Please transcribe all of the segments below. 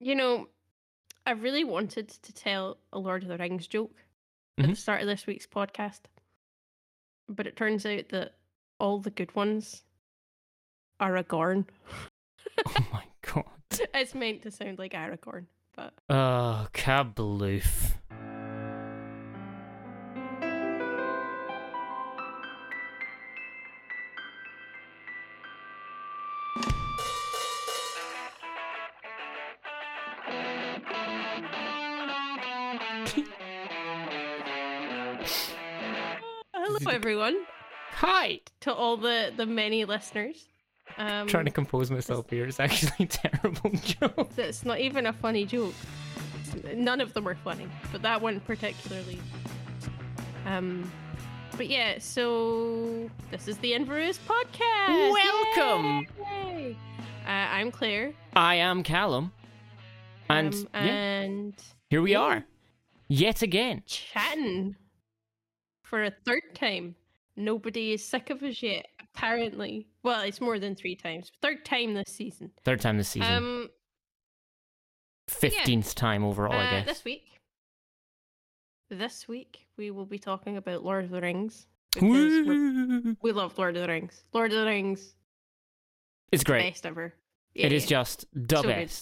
You know, I really wanted to tell a Lord of the Rings joke at Mhm. the start of this week's podcast, but it turns out that all the good ones are Aragorn. Oh my god. it's meant to sound like Aragorn, but Oh, kabloof. To all the the many listeners. Um, Trying to compose myself here. It's actually a terrible joke. That's not even a funny joke. None of them are funny, but that one particularly. Um, but yeah, so this is the Inverewis podcast. Welcome. Yay! Uh, I'm Claire, I am Callum. And um, yeah, and here we yeah. are. Yet again. chatting for a third time. Nobody is sick of us yet, apparently. Well, it's more than three times. Third time this season. Third time this season. Um, 15th time overall, I Uh, guess. This week, this week we will be talking about Lord of the Rings we love Lord of the Rings. Lord of the Rings, It's great. best ever. It is Yeah. just the So good.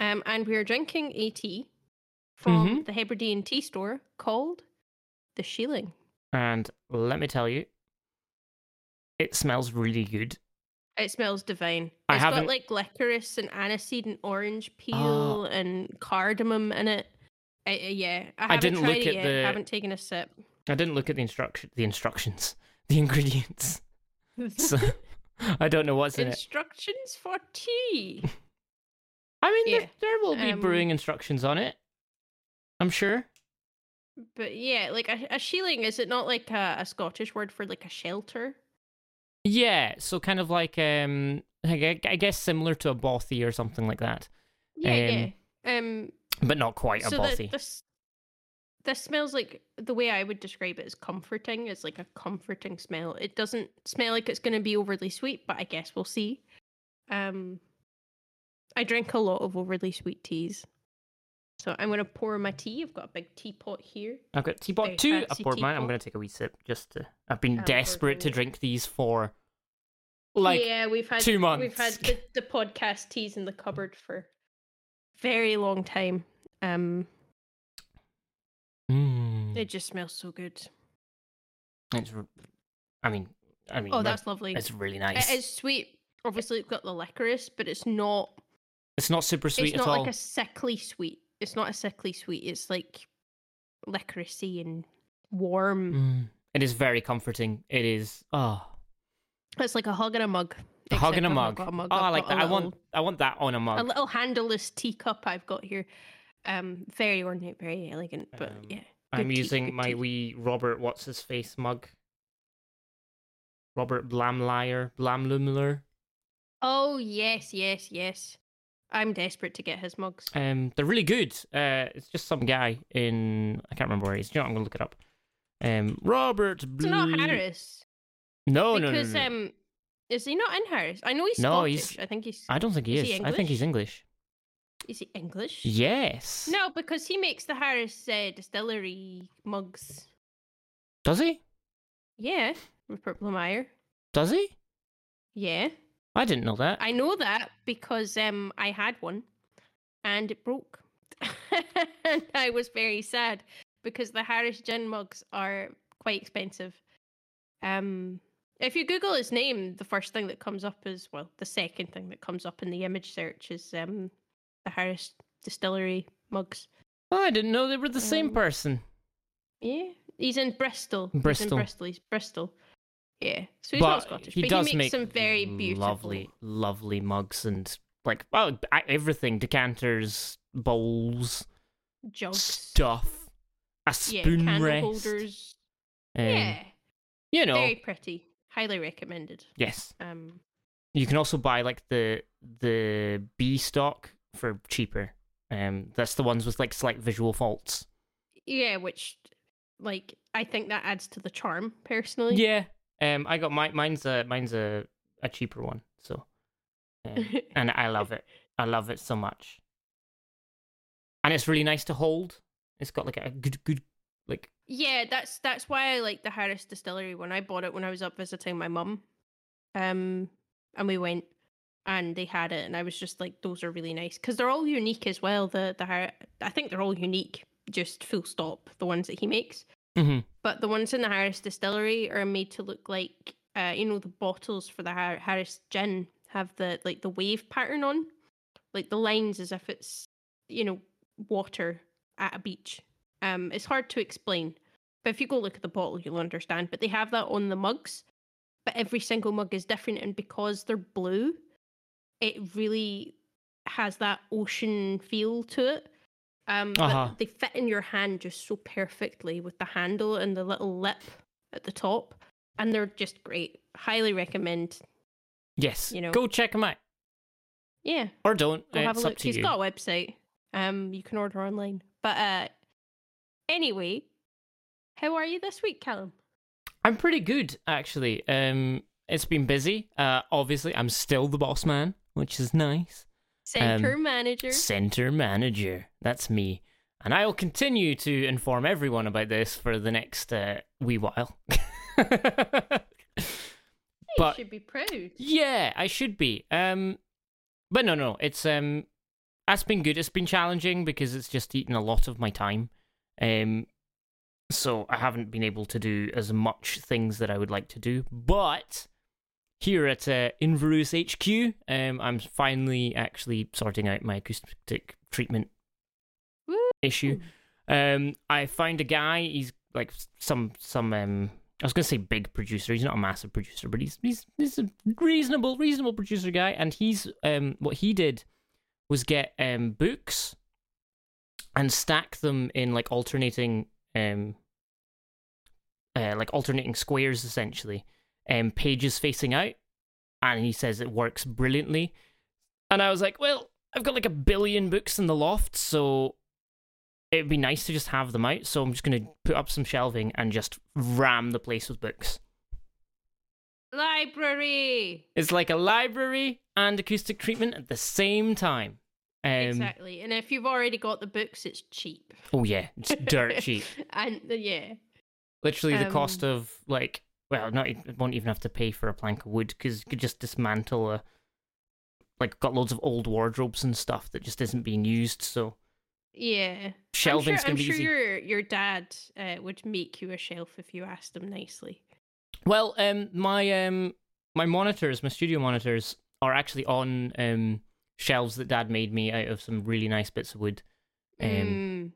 Um, and we are drinking a tea from Mhm. the Hebridean tea store called the Shieling. And let me tell you, it smells really good. It smells divine. I It's haven't- got like licorice and aniseed and orange peel Oh. and cardamom in it. I, I- yeah, I, I haven't didn't tried look it at yet. the- haven't taken a sip. I didn't look at the instruction, the instructions, the ingredients. So I don't know what's in it. Instructions for tea. I mean, yeah, there, there will be um, brewing instructions on it. I'm sure. But yeah, like a, a shieling, is it not like a, a Scottish word for like a shelter? Yeah, so kind of like um, I I guess similar to a bothy or something like that, Yeah, Um, yeah. Um, but not quite a so bothy. this this smells like the way I would describe it is comforting. It's like a comforting smell. It doesn't smell like it's going to be overly sweet, but I guess we'll see. Um, I drink a lot of overly sweet teas, so I'm going to pour my tea. I've got a big teapot here. I've got teapot very two. I poured mine. I'm going to take a wee sip just to. I've been Um, desperate to drink these for like yeah, we've had two months. We've had the, the podcast teas in the cupboard for very long time. Um, Mm, it just smells so good. it's. I mean, I mean, Oh, that's lovely. it's really nice. It is sweet. Obviously, it's got the licorice, but it's not. It's not super sweet it's at not all. like a sickly sweet. It's not a sickly sweet. It's like licoricey and warm. Mm, it is very comforting. It is. Oh, It's like a hug in a mug. a hug in except a mug. a mug. Oh, I I've like got a that. I want. I want that on a mug. a little handleless teacup I've got here. Um, very ornate, very elegant, but Um, yeah. I'm tea, using my tea. wee Robert what's his face mug. Robert Blamlier, Blamlumler. Oh yes, yes, yes. I'm desperate to get his mugs. Um, they're really good. Uh, it's just some guy in I can't remember where he is. You know, what, I'm gonna look it up. Um, Robert. It's not Harris No, no, no, because no. um, is he not in Harris? I know he's No, Scottish. he's- I think he's. I don't think he is is. he I think he's English. Is he English? Yes. No, because he makes the Harris uh, distillery mugs. Does he? Yeah, Rupert Blamire. Does he? Yeah, I didn't know that. I know that because um I had one, and it broke, and I was very sad because the Harris gin mugs are quite expensive. Um, if you Google his name, the first thing that comes up is well, the second thing that comes up in the image search is um the Harris distillery mugs. Oh, I didn't know they were the same Um, person. Yeah, he's in Bristol. He's Bristol. in Bristol. He's Bristol. Yeah, so he's but not Scottish, he but does he makes make some very beautiful. lovely, lovely mugs and like oh, I- everything: decanters, bowls, jugs, stuff, a yeah, spoon candle rest. holders. um, yeah, you know, very pretty. Highly recommended. yes. Um, You can also buy like the the B stock for cheaper. Um, that's the ones with like slight visual faults. yeah, which, like, I think that adds to the charm personally. Yeah. Um, I got my mine's a mine's a a cheaper one. So, um, and I love it. I love it so much. and it's really nice to hold. It's got like a good, good, like Yeah, that's that's why I like the Harris Distillery when I bought it when I was up visiting my mum. Um and we went and they had it and I was just like those are really nice cuz they're all unique as well. The the Har- I think they're all unique just full stop the ones that he makes. Mhm. But the ones in the Harris Distillery are made to look like uh you know the bottles for the Har- Harris gin have the like the wave pattern on. Like the lines as if it's you know water at a beach. Um, it's hard to explain, but if you go look at the bottle, you'll understand. But they have that on the mugs, but every single mug is different, and because they're blue, it really has that ocean feel to it. Um, but Uh-huh. they fit in your hand just so perfectly with the handle and the little lip at the top, and they're just great. Highly recommend. yes, You know. go check them out Yeah, or don't. go have a up look. He's you. got a website. Um, you can order online. But uh, anyway, how are you this week, Callum? I'm pretty good actually. Um, it's been busy. Uh, obviously, I'm still the boss man, which is nice. Center Um, manager. Center manager. That's me. And I will continue to inform everyone about this for the next uh, wee while. you should be proud. yeah, I should be. Um, but no, no, it's um, that's been good. It's been challenging because it's just eaten a lot of my time. Um, so I haven't been able to do as much things that I would like to do. But here at uh, Inverewis HQ, um, I'm finally actually sorting out my acoustic treatment Woo. issue. Um, I found a guy. He's like some some um. I was gonna say big producer. He's not a massive producer, but he's he's he's a reasonable reasonable producer guy. And he's um what he did was get um books and stack them in like alternating um uh, like alternating squares essentially, um pages facing out. And he says it works brilliantly. And I was like, well, I've got like a billion books in the loft, so it'd be nice to just have them out. So I'm just gonna put up some shelving and just ram the place with books. Library. It's like a library and acoustic treatment at the same time. Um, exactly. And if you've already got the books, it's cheap. Oh yeah, it's dirt cheap. and yeah, Literally the cost Um, of like, well, not won't even have to pay for a plank of wood because you could just dismantle a. Like, got loads of old wardrobes and stuff that just isn't being used. So yeah. shelving's I'm gonna be I'm easy. sure your your dad uh, would make you a shelf if you asked him nicely. Well, um, my um, my monitors, my studio monitors, are actually on um shelves that Dad made me out of some really nice bits of wood. Um, Mm.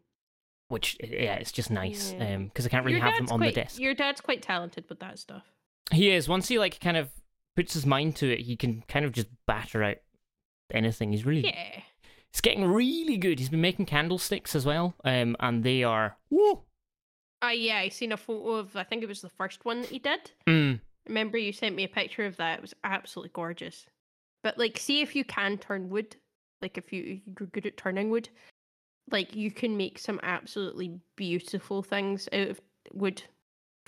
Which yeah, it's just nice. Yeah. Um, because I can't really Your have them on quite, the desk. Your dad's quite talented with that stuff. He is. Once he like kind of puts his mind to it, he can kind of just batter out anything. He's really, Yeah. he's getting really good. He's been making candlesticks as well. Um, and they are woo. Uh, yeah, I seen a photo of. I think it was the first one that he did. Mm. Remember, you sent me a picture of that. It was absolutely gorgeous. But like, see if you can turn wood. Like, if you you're good at turning wood, like you can make some absolutely beautiful things out of wood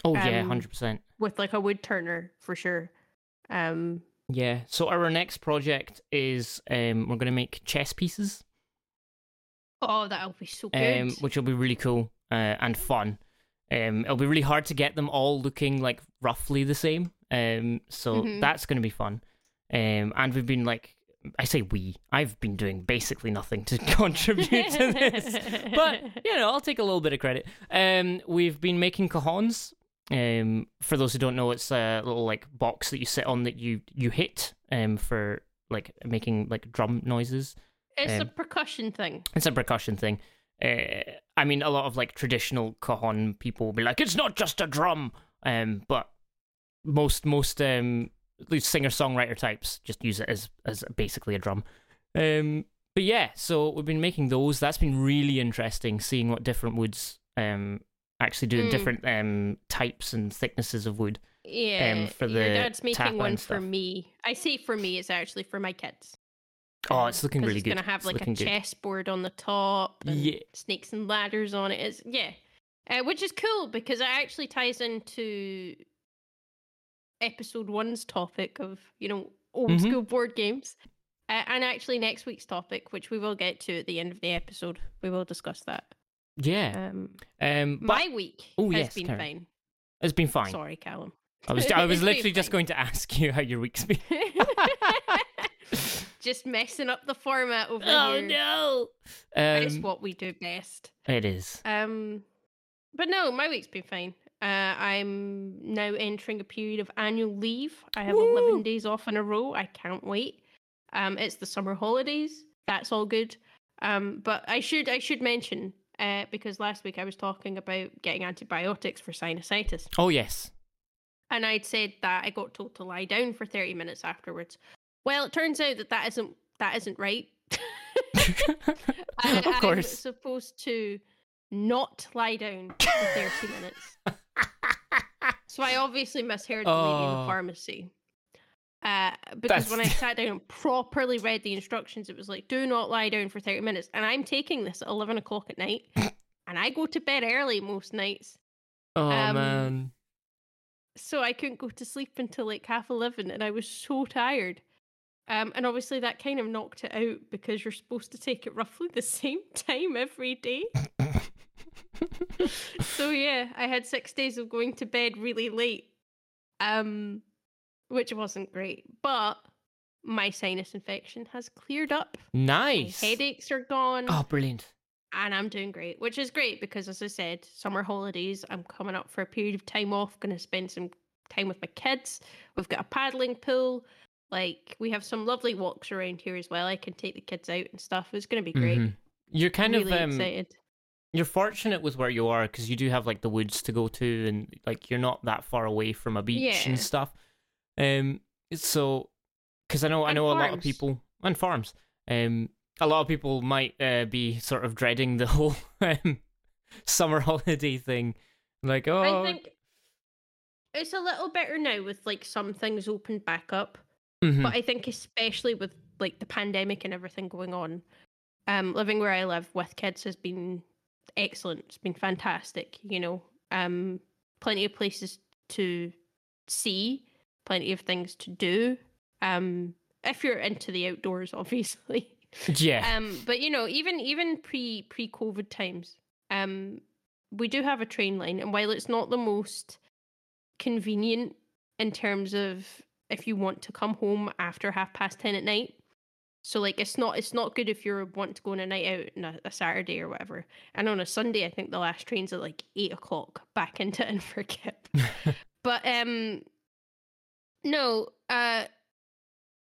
Oh yeah, Um, hundred percent. with like a wood turner for sure. Um, Yeah. So our next project is um, we're gonna make chess pieces. oh, that'll be so good. um, which will be really cool uh, and fun. Um, it'll be really hard to get them all looking like roughly the same. Um, so Mhm. that's going to be fun. Um, and we've been like, I say we, I've been doing basically nothing to contribute to this, but you know, I'll take a little bit of credit. Um, we've been making cajons. Um, for those who don't know, it's a little like box that you sit on that you you hit um for like making like drum noises. it's a um, percussion thing. It's a percussion thing. Uh, I mean, a lot of like traditional cajon people will be like, "It's not just a drum," um, but most most um singer songwriter types just use it as as basically a drum. Um, but yeah, so we've been making those. That's been really interesting, seeing what different woods um actually do, Mm. different um types and thicknesses of wood. Yeah, for your the dad's making one for me. I say for me, it's actually for my kids. Oh, Um, it's looking really it's good. It's gonna have It's like a chessboard on the top, and Yeah. snakes and ladders on it. It's yeah, uh, which is cool because it actually ties into episode one's topic of you know old Mhm. school board games. Uh, and actually, next week's topic, which we will get to at the end of the episode, we will discuss that. Yeah. Um, Um, but my week Oh, has yes, been Karen. fine. it's been fine. Sorry, Callum. I was I was literally just going to ask you how your week's been. Just messing up the format over oh here. no. It's Um, what we do best. it is. Um, but no, my week's been fine. Uh, I'm now entering a period of annual leave. I have Woo! 11 days off in a row. I can't wait. Um, it's the summer holidays. That's all good. Um, but I should I should mention uh, because last week I was talking about getting antibiotics for sinusitis, Oh yes. and I'd said that I got told to lie down for 30 minutes afterwards. Well, it turns out that that isn't that isn't right. I, of I'm supposed to not lie down for 30 minutes. So I obviously misheard the lady in the Oh. pharmacy. Uh, because when I sat down and properly read the instructions, it was like, do not lie down for 30 minutes. And I'm taking this at 11 o'clock at night. and I go to bed early most nights. Oh Um, man. So I couldn't go to sleep until like half 11. And I was so tired. Um, and obviously that kind of knocked it out because you're supposed to take it roughly the same time every day. So yeah, I had six days of going to bed really late, um, which wasn't great. But my sinus infection has cleared up. My nice. headaches are gone, Oh, brilliant. and I'm doing great, which is great because, as I said, summer holidays. I'm coming up for a period of time off. Going to spend some time with my kids. We've got a paddling pool. Like we have some lovely walks around here as well. I can take the kids out and stuff. It's going to be great. Mhm. You're kind really of um, excited. You're fortunate with where you are because you do have like the woods to go to and like you're not that far away from a beach Yeah. and stuff um so because i know i And know a lot of people and farms um a lot of people might uh, be sort of dreading the whole um, summer holiday thing like oh I think it's a little better now with like some things opened back up. mhm. But I think especially with like the pandemic and everything going on, um, living where I live with kids has been excellent. It's been fantastic, you know. Um, plenty of places to see, plenty of things to do. Um, if you're into the outdoors, obviously. yeah Um, but you know, even even pre pre COVID times, um, we do have a train line, and while it's not the most convenient in terms of if you want to come home after half past ten at night, so like it's not it's not good if you want to go on a night out on a, a Saturday or whatever. And on a Sunday, I think the last train's at like eight o'clock back into Inverkip. but um, no, uh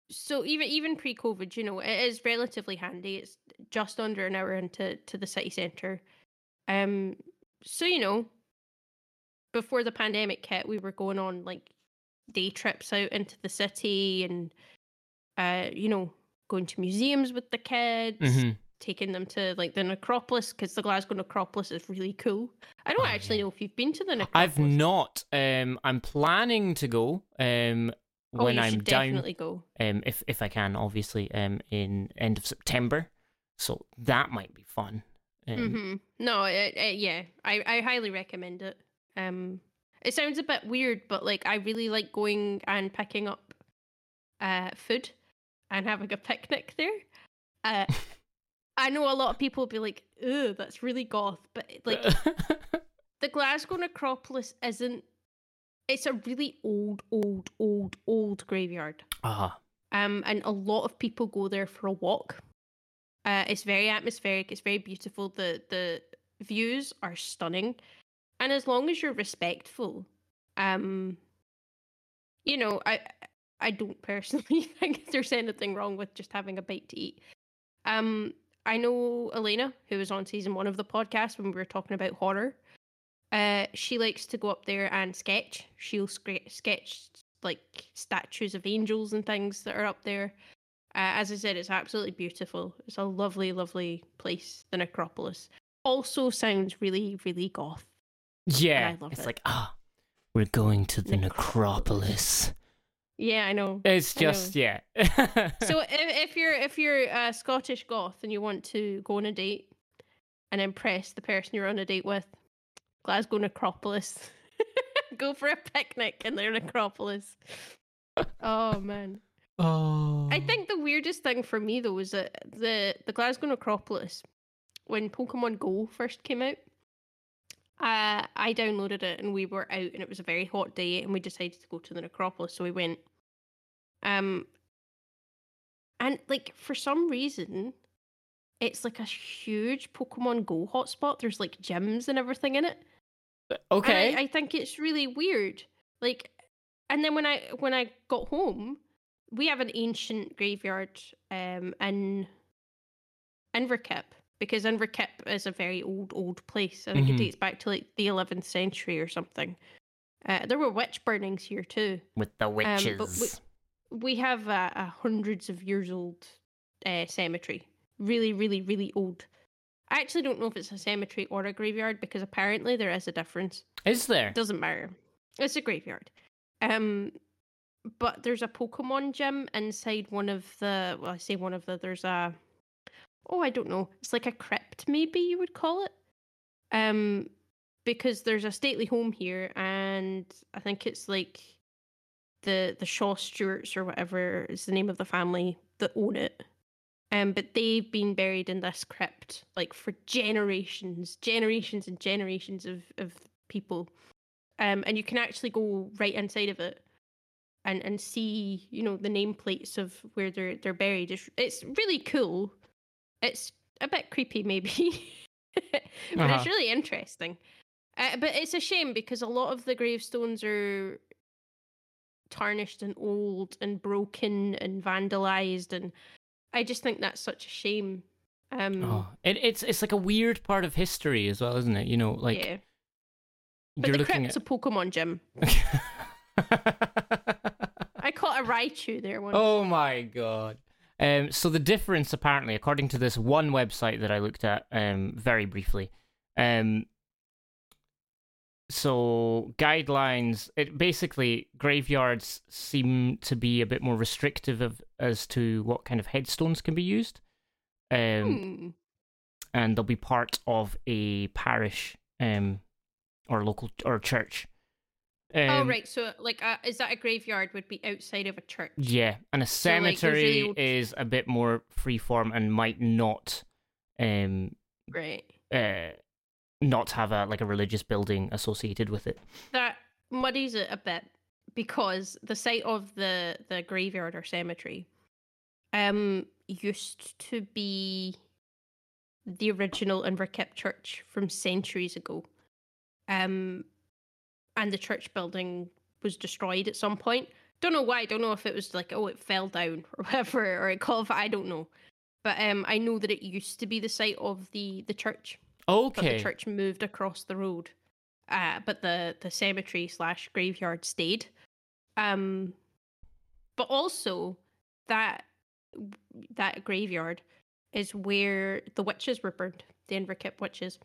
so even even pre-COVID, you know, it is relatively handy. It's just under an hour into to the city centre. Um, so you know, before the pandemic hit, we were going on like day trips out into the city and, uh, you know, going to museums with the kids, Mhm. taking them to like the necropolis because the Glasgow necropolis is really cool. I don't Oh, actually yeah. know if you've been to the necropolis. i've not um i'm planning to go um Oh, when i'm down definitely go. um, if if I can, obviously, um, in end of September. So that might be fun. Um, hmm No, it, it, yeah, I, I highly recommend it. Um, it sounds a bit weird, but like I really like going and picking up uh food and having a picnic there. Uh, I know a lot of people will be like, "Ugh, that's really goth," but like the Glasgow necropolis isn't. It's a really old, old, old, old graveyard. ah, Um, and a lot of people go there for a walk. Uh, it's very atmospheric. It's very beautiful. The the views are stunning, and as long as you're respectful, um, you know, I I don't personally think there's anything wrong with just having a bite to eat. Um, I know Elena, who was on season one of the podcast when we were talking about horror. Uh, she likes to go up there and sketch. She'll sketch like statues of angels and things that are up there. Uh, as I said, it's absolutely beautiful. It's a lovely, lovely place, the necropolis. Also sounds really, really goth. yeah. love It's it. like ah, we're going to the Necropolis. necropolis. Yeah, I know. It's I know. just yeah. So if, if you're if you're a Scottish goth and you want to go on a date and impress the person you're on a date with, Glasgow necropolis. go for a picnic in their necropolis. Oh man. oh, I think the weirdest weirdest thing for me though was that the the Glasgow Necropolis, when Pokemon Go first came out, uh, I downloaded it and we were out and it was a very hot day and we decided to go to the Necropolis, so we went. Um, and like for some reason, it's like a huge Pokemon Go hotspot. There's like gyms and everything in it. And Okay. I, I think it's really weird. Like, and then when I when I got home, we have an ancient graveyard um in Inverkip because Inverkip is a very old old place. I think Mhm. it dates back to like the 11th century or something. Uh, there were witch burnings here too. With the we- witches. We have a, a hundreds of years old uh, cemetery. Really, really, really old. I actually don't know if it's a cemetery or a graveyard because apparently there is a difference. Is there? Doesn't matter. It's a graveyard. Um, but there's a Pokemon gym inside one of the. Well, I say one of the. There's a. Oh, I don't know. It's like a crypt, maybe you would call it. Um, because there's a stately home here, and I think it's like the the Shaw Stewarts or whatever is the name of the family that own it. Um, but they've been buried in this crypt like for generations, generations and generations of of people. Um, and you can actually go right inside of it and and see you know the nameplates of where they're they're buried. It's it's really cool. It's a bit creepy maybe, but Uh-huh. it's really interesting. Uh, but it's a shame because a lot of the gravestones are tarnished and old and broken and vandalized and I just think that's such a shame. Um Oh, it, it's it's like a weird part of history as well, isn't it? You know, like yeah. But you're the looking crypt's a Pokemon gym. I caught a Raichu there once. oh my god. Um, so the difference, apparently, according to this one website that I looked at, um, very briefly, um, so guidelines, it basically graveyards seem to be a bit more restrictive of as to what kind of headstones can be used, um, Hmm. and they'll be part of a parish, um, or local or church. Um, oh right, so like, uh, is that a graveyard? Would be outside of a church? Yeah, and a So, like, cemetery is a bit more freeform and might not, um, Right. uh, not have a like a religious building associated with it. That muddies it a bit because the site of the the graveyard or cemetery, um, used to be the original Inverkip church from centuries ago. Um, and the church building was destroyed at some point. Don't know why. Don't know if it was like oh it fell down or whatever or it called. I don't know. But um, I know that it used to be the site of the the church but Okay. the church moved across the road. Uh, but the the cemetery slash graveyard stayed. Um, but also that that graveyard is where the witches were burned, the Inverkip witches,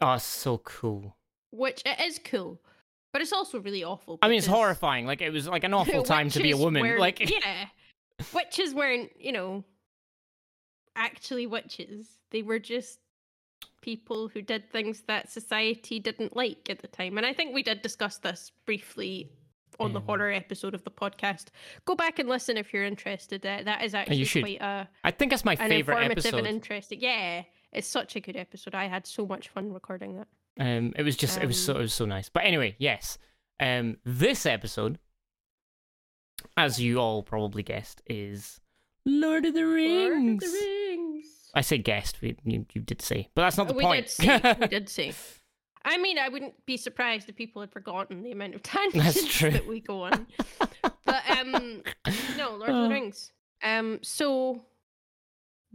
Oh, so cool. which it is cool, but it's also really awful. I mean, it's horrifying. Like it was like an awful time to be a woman. weren't- Like yeah, witches weren't you know actually witches. They were just people who did things that society didn't like at the time. And I think we did discuss this briefly on the Um, horror episode of the podcast. Go back and listen if you're interested. Uh, that is actually quite a I think that's my favorite informative episode. and interesting. Yeah, it's such a good episode. I had so much fun recording that. Um, it was just it was so Um, it was so nice. But anyway, yes. Um, this episode, as you all probably guessed, is Lord of the Rings. Lord of the Rings. I said guessed. we- You, you did say, but that's not the we point. did say. we did say. I mean, I wouldn't be surprised if people had forgotten the amount of tangents that we go on. but um, no, Lord of Oh. the Rings. Um, so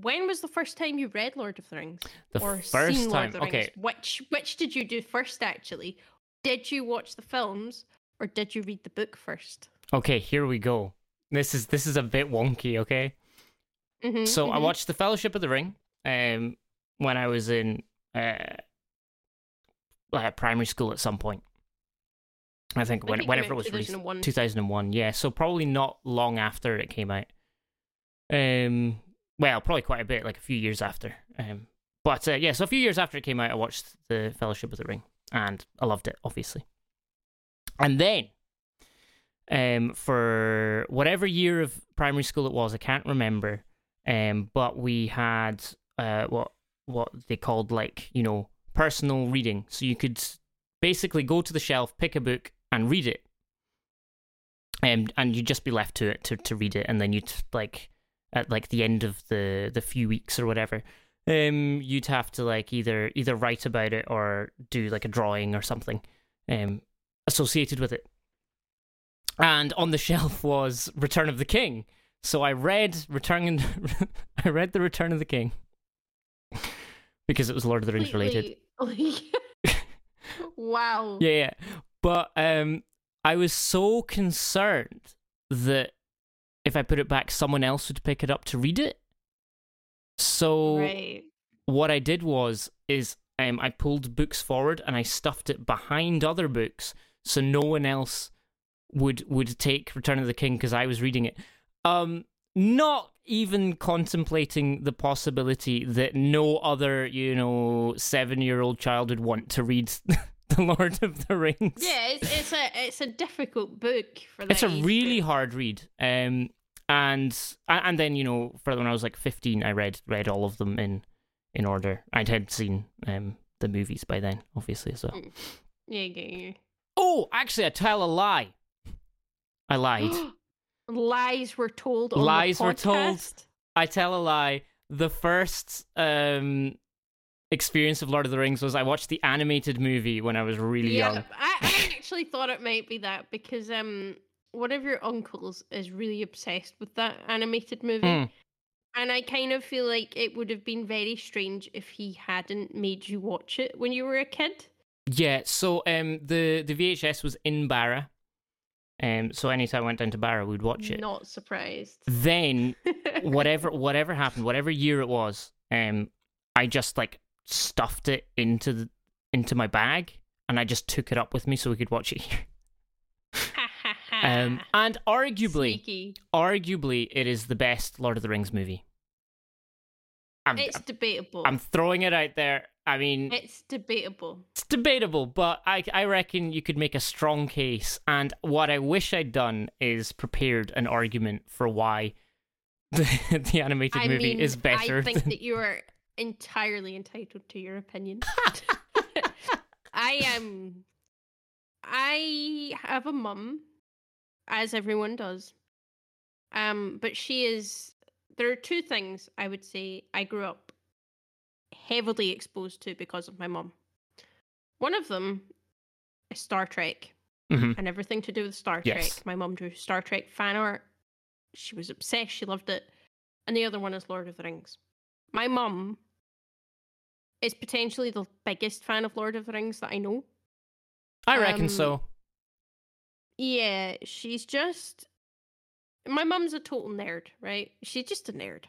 when was the first time you read Lord of the Rings The or first seen Lord of the Rings? Okay, Which which did you do first? Actually, did you watch the films or did you read the book 1st okay. Here we go. This is this is a bit wonky. Okay. Mm-hmm, So I watched the Fellowship of the Ring um, when I was in uh, uh, primary school at some point. I think I when, think whenever it was released, 2001. 2001. Yeah, so probably not long after it came out. Um, well, probably quite a bit, like a few years after. Um, but uh, yeah, so a few years after it came out, I watched the Fellowship of the Ring, and I loved it, obviously. And then, um, for whatever year of primary school it was. I can't remember. Um, but we had uh what what they called like you know personal reading. So you could basically go to the shelf, pick a book, and read it. Um, and you'd just be left to it to, to read it, and then you'd like at like the end of the the few weeks or whatever, um, you'd have to like either either write about it or do like a drawing or something, um, associated with it. And on the shelf was Return of the King. So I read Return. and I read the Return of the King because it was Lord of the Rings related. wow. Yeah, yeah. But um, I was so concerned that if I put it back, someone else would pick it up to read it. So Right. what I did was is um, I pulled books forward and I stuffed it behind other books so no one else would would take Return of the King because I was reading it. Um, not even contemplating the possibility that no other, you know, seven year old child would want to read The Lord of the Rings. Yeah, it's, it's a it's a difficult book for. it's a really group. hard read. Um, and and then you know, for when I was like fifteen, I read read all of them in in order. I had seen um the movies by then, obviously. So Mm. Yeah, yeah, yeah. oh, actually, I tell a lie. I lied. Lies were told. Lies were told. I tell a lie. The first um experience of Lord of the Rings was I watched the animated movie when I was really Yeah, young. I, I actually thought it might be that because um one of your uncles is really obsessed with that animated movie. Mm. And I kind of feel like it would have been very strange if he hadn't made you watch it when you were a kid. Yeah, so um the the VHS was in Barra. Um so anytime I went down to Barra we'd watch it. Not surprised. Then whatever whatever happened, whatever year it was, um I just like stuffed it into the into my bag and I just took it up with me so we could watch it here. Um and arguably Sneaky. arguably it is the best Lord of the Rings movie. I'm It's debatable. I'm throwing it out there. I mean, It's debatable. it's debatable, but I I reckon you could make a strong case. And what I wish I'd done is prepared an argument for why the, the animated I movie mean, is better. I think than- that you are entirely entitled to your opinion. I am. I have a mum, as everyone does. Um, but she is. There are two things I would say I grew up heavily exposed to because of my mum. One of them is Star Trek Mhm. and everything to do with Star Yes. Trek. My mum drew Star Trek fan art. She was obsessed. She loved it. And the other one is Lord of the Rings. My mum is potentially the biggest fan of Lord of the Rings that I know. I reckon um, so. Yeah, she's just. My mum's a total nerd, right? She's just a nerd.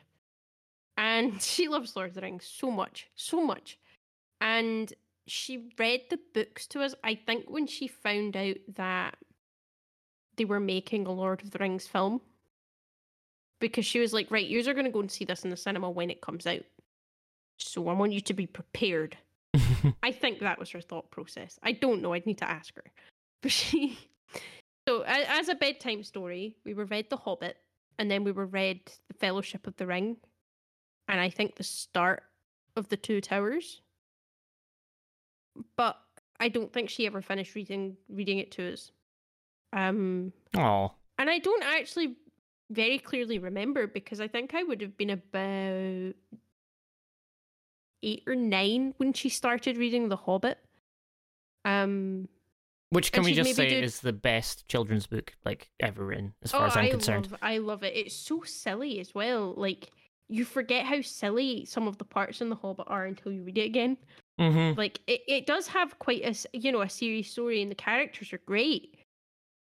And she loves Lord of the Rings so much, so much. And she read the books to us, I think, when she found out that they were making a Lord of the Rings film. Because she was like, right, you are going to go and see this in the cinema when it comes out. So I want you to be prepared. I think that was her thought process. I don't know. I'd need to ask her. But she. So, as a bedtime story, we were read The Hobbit, and then we were read The Fellowship of the Ring, and I think the start of The Two Towers. But I don't think she ever finished reading reading it to us. Um, Oh, and I don't actually very clearly remember because I think I would have been about eight or nine when she started reading The Hobbit. Um, which can we just say do- is the best children's book like ever written, as far oh, as I'm I concerned. love, I love it. It's so silly as well. Like you forget how silly some of the parts in The Hobbit are until you read it again. Mm-hmm. Like it, it does have quite a you know a serious story, and the characters are great,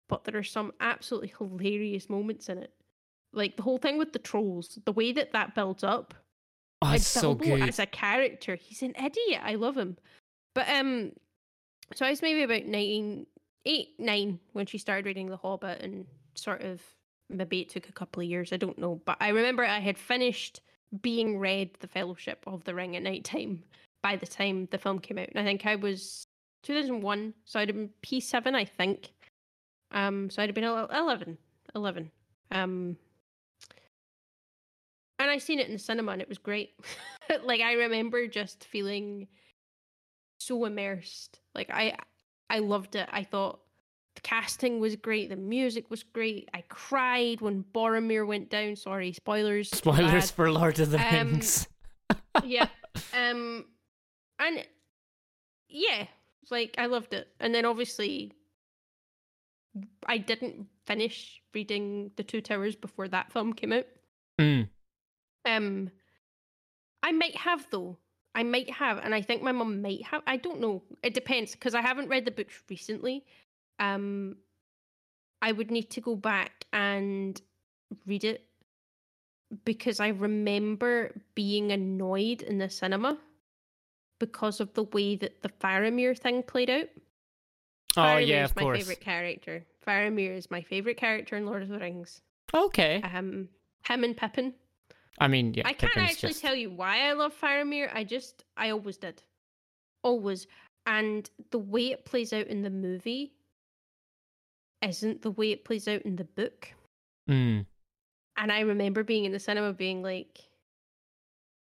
but there are some absolutely hilarious moments in it. Like the whole thing with the trolls, the way that that builds up. Oh, it's so good. as a character. He's an idiot. I love him. But um, so I was maybe about nine, eight, nine when she started reading The Hobbit, and sort of maybe it took a couple of years. I don't know, but I remember I had finished being read The Fellowship of the Ring at night time by the time the film came out, and I think I was two thousand one, so I'd been P seven, I think. Um, so I'd have been el- 11, 11. Um, I seen it in the cinema and it was great. like I remember just feeling so immersed. Like I I loved it. I thought the casting was great, the music was great. I cried when Boromir went down. Sorry, spoilers. Spoilers for Lord of the Um, Rings. yeah. Um and yeah, like I loved it. And then obviously I didn't finish reading The Two Towers before that film came out. Mm. Um, I might have though. I might have, and I think my mum might have. I don't know. It depends because I haven't read the books recently. Um, I would need to go back and read it because I remember being annoyed in the cinema because of the way that the Faramir thing played out. Oh Faramir yeah, is of my course. favorite character. Faramir is my favorite character in Lord of the Rings. Okay. Um, him and Pippin. I mean, yeah. I can't actually just... tell you why I love Faramir. I just, I always did. Always. And the way it plays out in the movie isn't the way it plays out in the book. Mm. And I remember being in the cinema being like,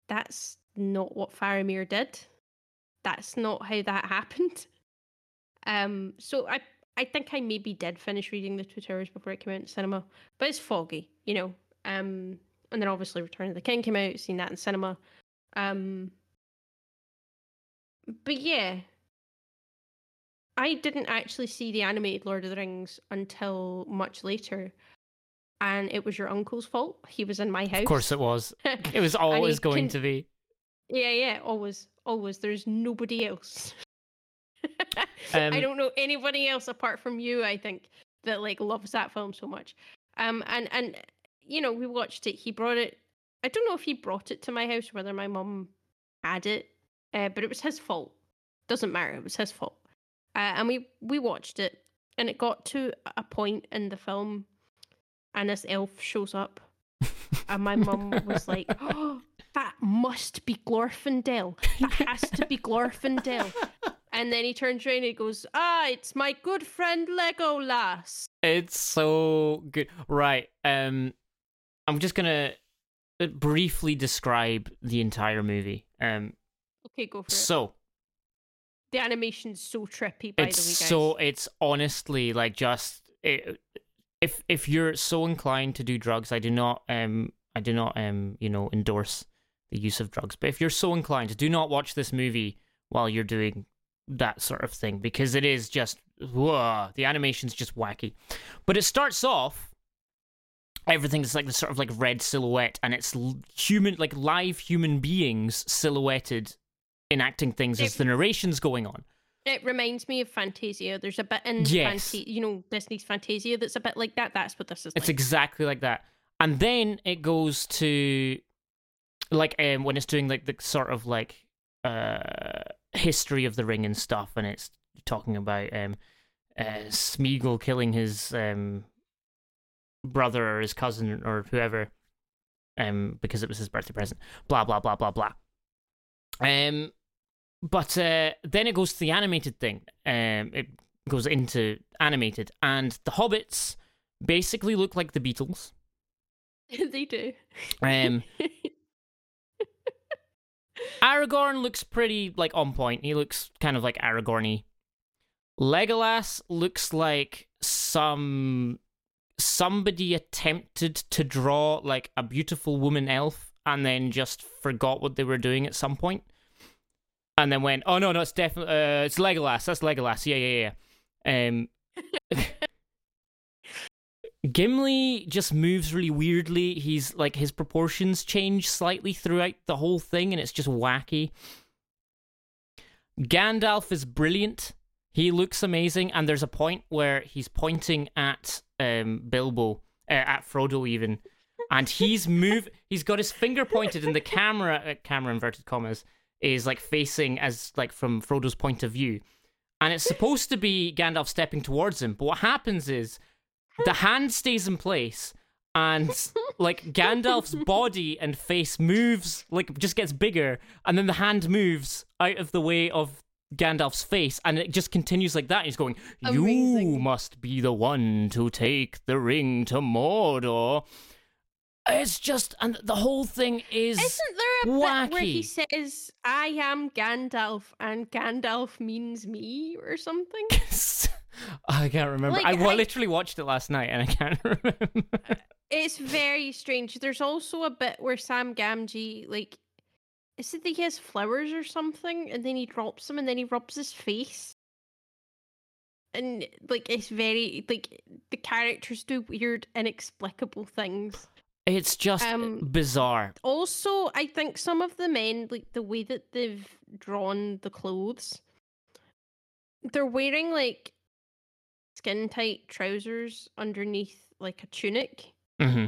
that's not what Faramir did. That's not how that happened. Um, so I I think I maybe did finish reading the Two Towers before it came out in cinema, but it's foggy, you know. Um, and then obviously Return of the King came out, seen that in cinema. Um, but yeah, I didn't actually see the animated Lord of the Rings until much later, and it was your uncle's fault. He was in my house. Of course it was. It was always going can- to be. Yeah, yeah, always, always. There's nobody else. I Um, don't know anybody else apart from you. I think that like loves that film so much. Um, and and you know we watched it. He brought it. I don't know if he brought it to my house or whether my mum had it, uh, but it was his fault. Doesn't matter. It was his fault. Uh, and we we watched it, and it got to a point in the film, and this elf shows up, and my mum was like, "Oh, that must be Glorfindel. That has to be Glorfindel." And then he turns around and he goes, "Ah, it's my good friend Legolas." It's so good. Right. Um I'm just going to briefly describe the entire movie. Um Okay, go for it. so The animation's so trippy, by it's the way, guys. so it's honestly like just it, if if you're so inclined to do drugs, I do not um I do not um you know endorse the use of drugs. But if you're so inclined, do not watch this movie while you're doing that sort of thing because it is just whoa, the animation's just wacky. But it starts off everything's like the sort of like red silhouette and it's human like live human beings silhouetted enacting things as the narration's going on. It reminds me of Fantasia. There's a bit in Yes. Fanta- you know, Disney's Fantasia that's a bit like that. That's what this is It's like. exactly like that. And then it goes to like um when it's doing like the sort of like uh history of the ring and stuff and it's talking about um uh Smeagol killing his um brother or his cousin or whoever um because it was his birthday present. Blah blah blah blah blah. Um but uh then it goes to the animated thing. Um it goes into animated and the hobbits basically look like the Beatles. they do. Um, Aragorn looks pretty like on point. He looks kind of like Aragorny. Legolas looks like some somebody attempted to draw like a beautiful woman elf and then just forgot what they were doing at some. And then went, "Oh no, no, it's definitely uh, it's Legolas. That's Legolas. Yeah, yeah, yeah." Um Gimli just moves really weirdly. He's like his proportions change slightly throughout the whole thing, and it's just wacky. Gandalf is brilliant. He looks amazing, and there's a point where he's pointing at um, Bilbo, uh, at Frodo even, and he's move. He's got his finger pointed, and the camera, uh, camera inverted commas, is like facing as like from Frodo's point of view, and it's supposed to be Gandalf stepping towards him. But what happens is the hand stays in place and like Gandalf's body and face moves like just gets bigger and then the hand moves out of the way of Gandalf's face and it just continues like that. He's going, You must be the one to take the ring to Mordor. It's just, and the whole thing is. Isn't there a bit where he says, "I am Gandalf," and Gandalf means me or something? I can't remember. Like, I, wa- I- literally watched it last night and I can't remember. It's very strange. There's also a bit where Sam Gamgee, like, is it that he has flowers or something, and then he drops them, and then he rubs his face, and like it's very like the characters do weird, inexplicable things. It's just Um, bizarre. Also, I think some of the men, like the way that they've drawn the clothes, they're wearing like skin tight trousers underneath like a tunic. hmm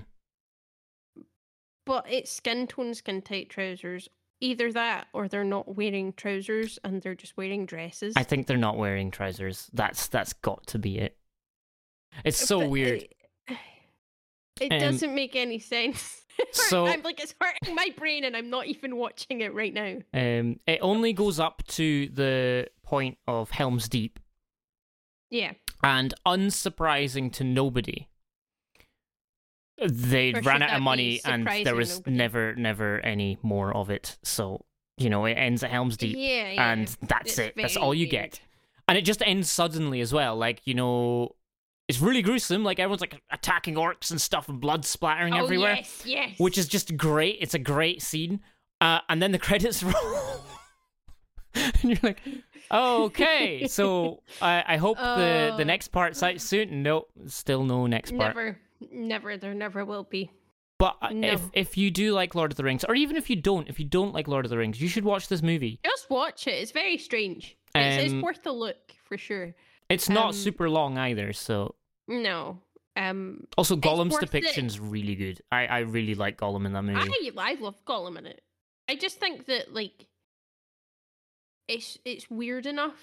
but it's skin tone skin tight trousers either that or they're not wearing trousers and they're just wearing dresses I think they're not wearing trousers. That's that's got to be it. It's so But weird. it, it Um, doesn't make any sense so- i'm like it's hurting my brain and i'm not even watching it right now Um, it only goes up to the point of Helm's Deep, yeah and unsurprising to nobody, they Or ran out of money, and there was nobody? never, never any more of it. So you know, it ends at Helm's Deep, yeah, yeah. and that's It's it. That's all you get, and it just ends suddenly as well. Like you know. It's really gruesome. Like everyone's like attacking orcs and stuff, and blood splattering oh, everywhere. yes yes which is just great. It's a great scene. Uh, and then the credits roll. and you're like, oh, okay. So I, I hope the, the Oh. next part's out soon. No, still no next part. never never there never will be But uh, No. if, if you do like Lord of the Rings, or even if you don't, if you don't like Lord of the Rings, you should watch this movie. just watch it it's very strange it's, Um, it's worth a look for sure It's not Um, super long either. So no um also Gollum's worth it. depiction's really good. I, I really like Gollum in that movie. I I love Gollum in it. I just think that like it's it's weird enough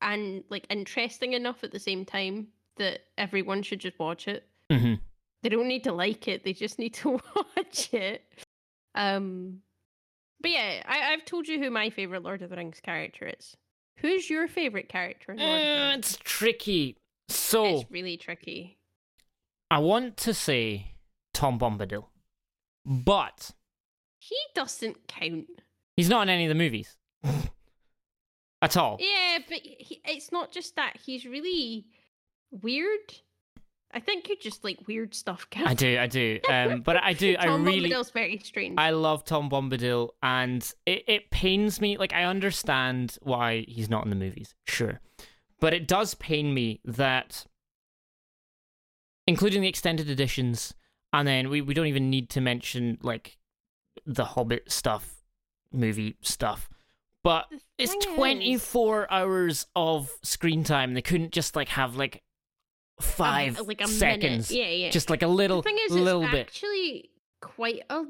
and like interesting enough at the same time that everyone should just watch it. Hmm They don't need to like it; they just need to watch it. Um, but yeah, I, I've told you who my favorite Lord of the Rings character is. Who's your favorite character in Lord Uh, it's tricky. So It's really tricky. I want to say Tom Bombadil, but He doesn't count. he's not in any of the movies at all. Yeah, but he, it's not just that. He's really weird. I think you just like weird stuff, Gav. I do, I do. Um, but I do, I Tom really, Bombadil's very strange. I love Tom Bombadil, and it, it pains me. Like I understand why he's not in the movies, sure, but it does pain me that, including the extended editions, and then we, we don't even need to mention like the Hobbit stuff, movie stuff. But it's thing is- 24 hours of screen time. They couldn't just like have like Um, five like a seconds, Minute. Yeah, yeah. just like a little, the thing is, little it's bit. actually quite a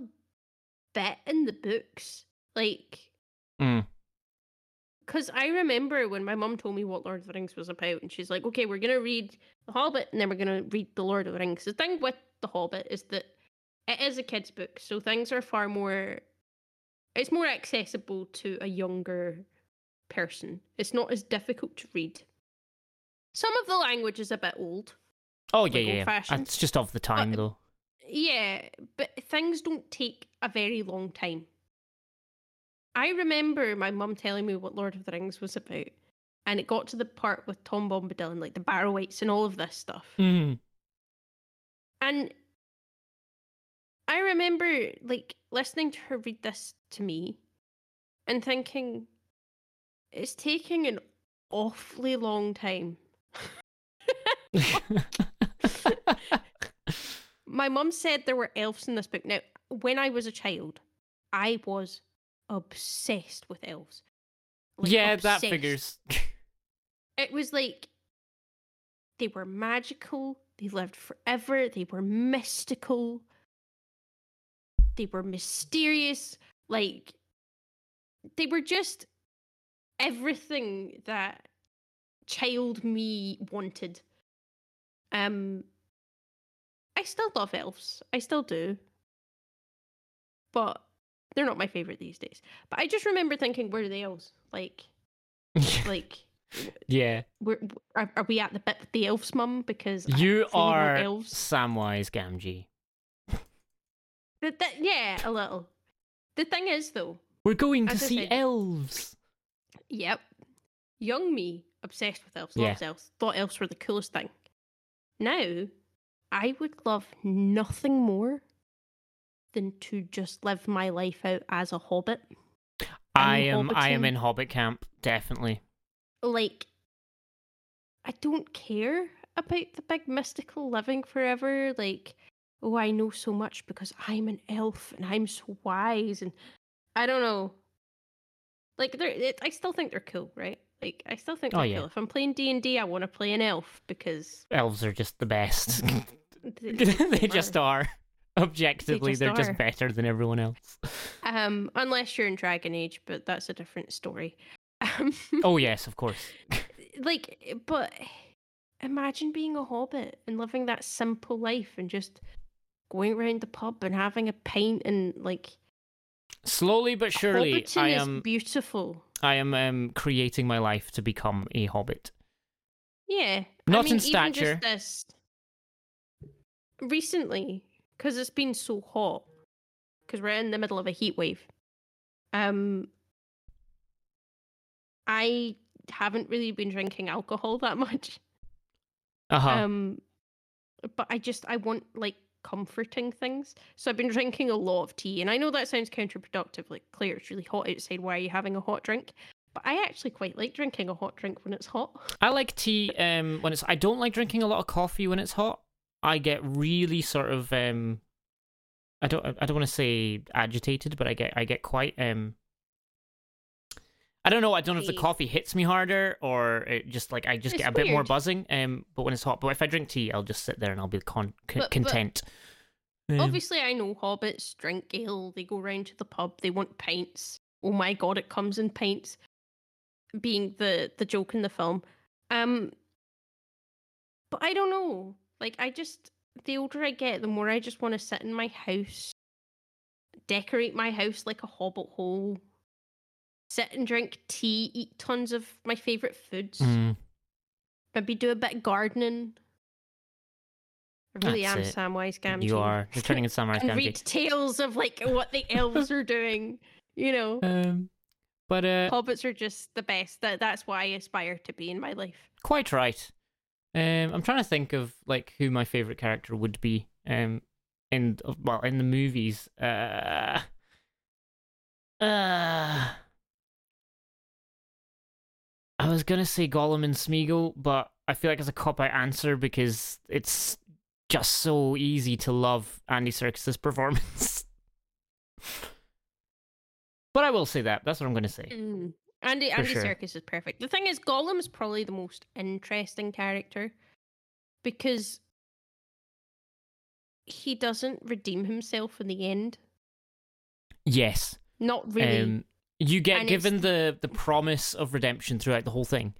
bit in the books. Like, Mm. because I remember when my mum told me what Lord of the Rings was about, and she's like, "Okay, we're gonna read The Hobbit, and then we're gonna read The Lord of the Rings." The thing with The Hobbit is that it is a kids' book, so things are far more. It's more accessible to a younger person. It's not as difficult to read. Some of the language is a bit old. Oh yeah, yeah, yeah. old-fashioned. It's just of the time though. Yeah, but things don't take a very long time. I remember my mum telling me what Lord of the Rings was about, and it got to the part with Tom Bombadil and like the Barrow-wights and all of this stuff. Mm. And I remember like listening to her read this to me and thinking, it's taking an awfully long time. My mum said there were elves in this book. Now, when I was a child, I was obsessed with elves. Like, yeah, that figures. It was like they were magical, they lived forever, they were mystical, they were mysterious. Like, they were just everything that child me wanted. Um, I still love elves. I still do. But they're not my favorite these days. But I just remember thinking, where are the elves? Like, like, yeah, we're, are, are we at the bit with the elves, mum? Because you are elves. Samwise Gamgee. The, th- yeah, a little. The thing is, though, We're going to see said- elves. yep, young me, obsessed with elves, Yeah. loves elves, thought elves were the coolest thing. Now, I would love nothing more than to just live my life out as a hobbit. I am I am in Hobbit camp, definitely. like I don't care about the big mystical living forever. Like, oh, I know so much because I'm an elf and I'm so wise, and I don't know. Like, they're it, I still think they're cool, right? Like, I still think Oh, yeah. cool. If I'm playing D and I want to play an elf because Elves are just the best. th- they just are. Objectively, just they are just are. better than everyone else. um, unless you're in Dragon Age, but that's a different story. Um, Oh yes, of course. like but imagine being a hobbit and living that simple life and just going around the pub and having a pint and like Slowly but surely, I is am beautiful I am um, creating my life to become a hobbit. yeah Not I in mean, even stature. this recently because it's been so hot because we're in the middle of a heat wave um i haven't really been drinking alcohol that much Uh huh. Um, but I just I want like comforting things. So I've been drinking a lot of tea, and I know that sounds counterproductive. Like, Claire, it's really hot outside. Why are you having a hot drink? But I actually quite like drinking a hot drink when it's hot. I like tea um, when it's. I don't like drinking a lot of coffee when it's hot. I get really sort of. Um, I don't. I don't want to say agitated, but I get. I get quite. Um, I don't know. I don't know if the coffee hits me harder or it just like I just It's get a bit more buzzing. Um, but when it's hot, but if I drink tea, I'll just sit there and I'll be con- con- But- but content. Um, Obviously, I know hobbits drink ale. They go round to the pub. They want pints. Oh my god, it comes in pints. Being the the joke in the film. Um, but I don't know. Like, I just the older I get, the more I just want to sit in my house, decorate my house like a hobbit hole, sit and drink tea, eat tons of my favorite foods, mm, maybe do a bit of gardening. I really That's am it. Samwise Gamgee. you are. You're turning into Samurai and Gamgee. read tales of like what the elves are doing. You know, Um, but uh, hobbits are just the best. That that's what I aspire to be in my life. quite right. Um, I'm trying to think of like who my favorite character would be. Um, in well, in the movies. Uh, uh, I was gonna say Gollum and Smeagol, but I feel like it's a cop out answer because it's just so easy to love Andy Serkis's performance. but I will say that. That's what I'm gonna say. Mm. Andy For Andy sure. Serkis is perfect. The thing is, Gollum's probably the most interesting character because he doesn't redeem himself in the end. Yes. Not really. Um, you get And it's- given the the promise of redemption throughout the whole thing.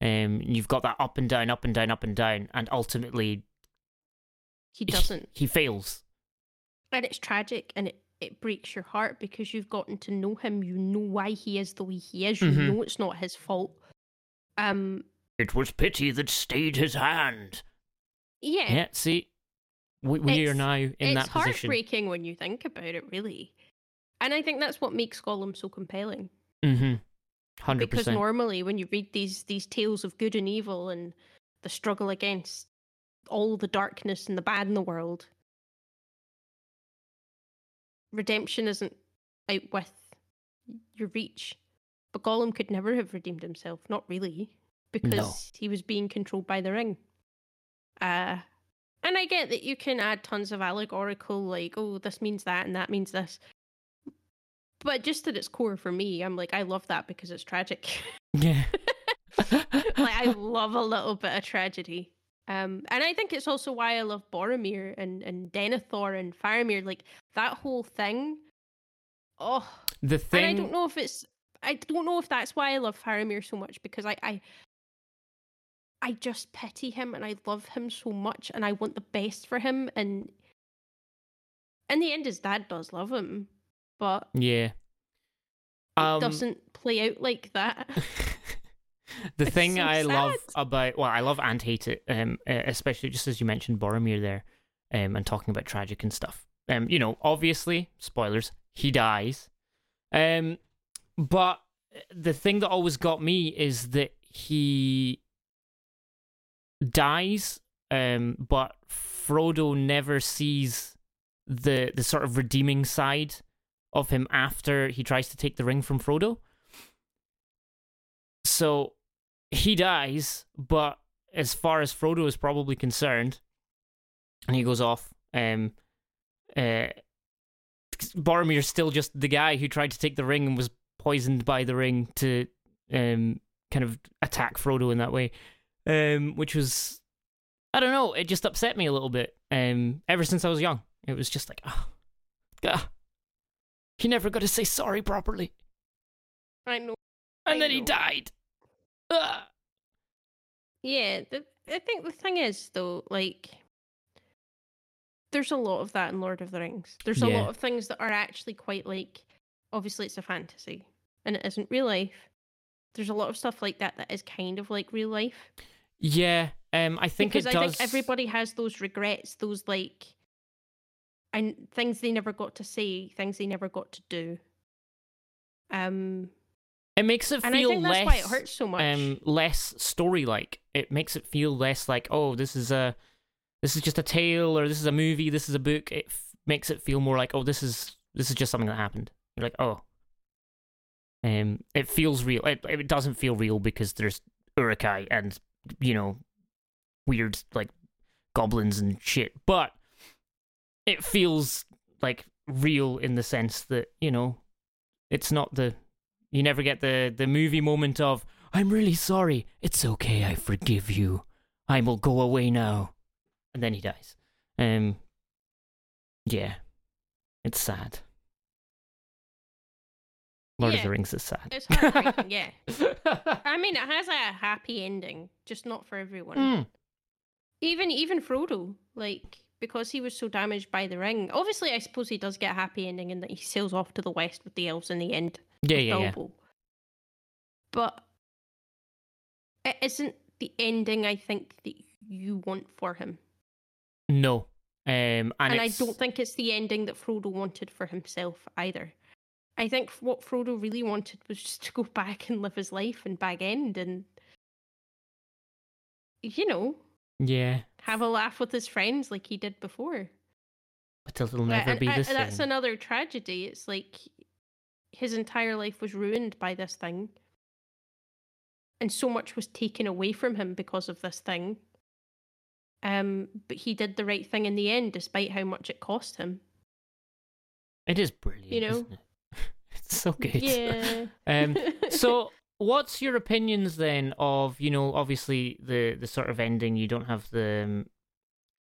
Um, you've got that up and down, up and down, up and down, and ultimately he doesn't. He fails. and it's tragic and it, it breaks your heart because you've gotten to know him you know why he is the way he is you Mhm. know it's not his fault um It was pity that stayed his hand. yeah, Yeah, see, we, we are now in that position. heartbreaking when you think about it really and i think that's what makes gollum so compelling. Mm-hmm. Hundred because normally when you read these these tales of good and evil and the struggle against all the darkness and the bad in the world redemption isn't out with your reach. But gollum could never have redeemed himself not really because he was being controlled by the ring. Uh and i get that you can add tons of allegorical like oh this means that and that means this but just at its core for me i'm like i love that because it's tragic Yeah. like I love a little bit of tragedy. Um, and I think it's also why I love Boromir and and Denethor and Faramir. Like that whole thing. Oh, the and I thing. don't know if it's. I don't know if that's why I love Faramir so much because I I. I just pity him and I love him so much and I want the best for him and. In the end, his dad does love him, but Yeah. it Um, doesn't play out like that. the It's thing so I love about well, I love and hate it, um, especially just as you mentioned Boromir there, um, and talking about tragic and stuff. um, you know, obviously, spoilers, he dies. Um, but the thing that always got me is that he dies, um, but Frodo never sees the the sort of redeeming side of him after he tries to take the ring from Frodo. So he dies, but as far as Frodo is probably concerned, and he goes off, um, uh, Boromir's still just the guy who tried to take the ring and was poisoned by the ring to um kind of attack Frodo in that way, um, which was I don't know, it just upset me a little bit. Um, ever since I was young, it was just like, oh, God, he never got to say sorry properly, I know. and I then he died. Ugh. Yeah, the, I think the thing is though, like, there's a lot of that in Lord of the Rings. There's a lot of things that are actually quite like. Obviously, it's a fantasy, and it isn't real life. There's a lot of stuff like that that is kind of like real life. Yeah, um, I think because I does. think everybody has those regrets, those like, and things they never got to say, things they never got to do. Um, It makes it and I feel less, why it hurts so much. um, less story like. It makes it feel less like, oh, this is a, this is just a tale, or this is a movie, this is a book. It f- makes it feel more like, oh, this is this is just something that happened. You're like, oh, um, it feels real. It it doesn't feel real because there's Uruk-hai and you know, weird like goblins and shit, but it feels like real in the sense that you know, it's not the you never get the the movie moment of I'm really sorry. It's okay. I forgive you. I will go away now. And then he dies. Um yeah. It's sad. Lord of the Rings is sad. it's heartbreaking, yeah. I mean, it has a happy ending, just not for everyone. Mm, Even even Frodo, like because he was so damaged by the ring. Obviously, I suppose he does get a happy ending in that he sails off to the west with the elves in the end. Yeah, yeah, yeah. But it isn't the ending I think that you want for him. No. Um and, And, I don't think it's the ending that Frodo wanted for himself either. I think what Frodo really wanted was just to go back and live his life in Bag End and, you know, Yeah. have a laugh with his friends like he did before. But it'll never be I- the That's same. another tragedy. It's like his entire life was ruined by this thing. And so much was taken away from him because of this thing. Um, but he did the right thing in the end, despite how much it cost him. It is brilliant, you know? isn't it? it's so good. Yeah. Um, so what's your opinions then of you know obviously the the sort of ending you don't have the um,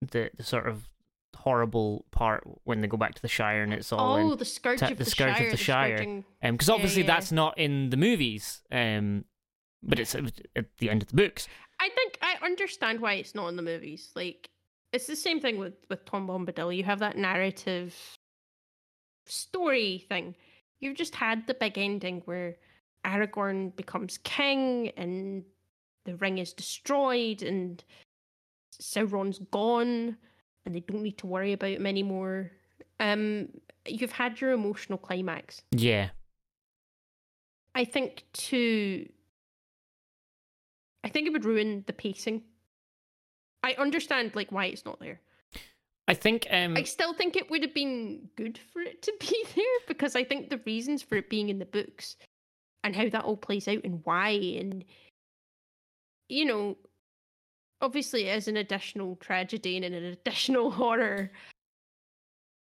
the the sort of horrible part when they go back to the shire and it's all oh, the scourge of the the, Scourge of Shire. the Shire. scourging- um because Yeah, obviously yeah. that's not in the movies um but it's at at the end of the books I think I understand why it's not in the movies. Like, it's the same thing with with Tom Bombadil. You have that narrative story thing. You've just had the big ending where Aragorn becomes king and the ring is destroyed and Sauron's gone and they don't need to worry about him anymore. Um, you've had your emotional climax. yeah I think to I think it would ruin the pacing. I understand like why it's not there. I think um I still think it would have been good for it to be there because I think the reasons for it being in the books and how that all plays out and why and you know obviously it is an additional tragedy and an additional horror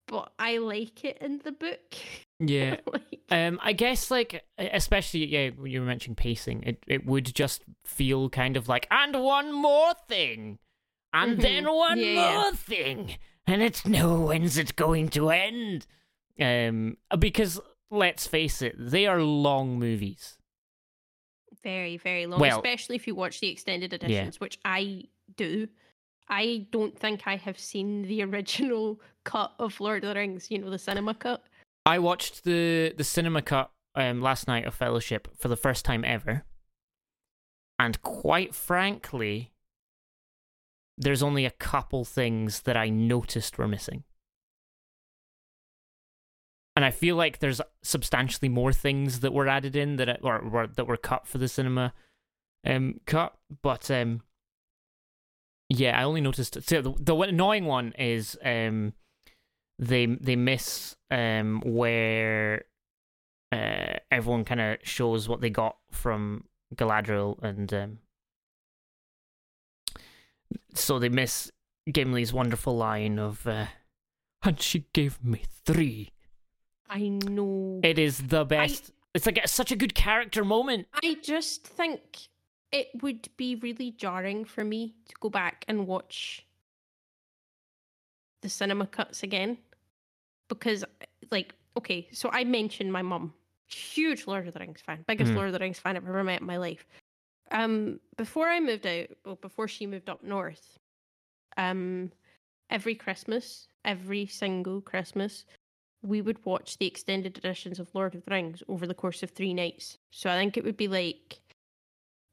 but I like it in the book. yeah like, Um, I guess like especially yeah, when you were mentioning pacing, it it would just feel kind of like and one more thing, and Mhm. then one yeah. more thing, and it's no when's it going to end? Um, because let's face it, they are long movies. Very, very long, Well- especially if you watch the extended editions, which I do. I don't think I have seen the original cut of Lord of the Rings, you know, the cinema cut. I watched the the cinema cut um last night of Fellowship for the first time ever, and quite frankly, there's only a couple things that I noticed were missing. And I feel like there's substantially more things that were added in that or, that were cut for the cinema um cut, but um yeah, I only noticed. So the, the annoying one is um they they miss um where uh everyone kind of shows what they got from Galadriel and um so they miss Gimli's wonderful line of uh, and she gave me three. I know. It is the best. It's like it's such a good character moment. I just think it would be really jarring for me to go back and watch the cinema cuts again because like okay so i mentioned my mum huge lord of the rings fan biggest Mhm. lord of the rings fan i've ever met in my life um before i moved out well before she moved up north um every christmas every single christmas we would watch the extended editions of lord of the rings over the course of three nights so i think it would be like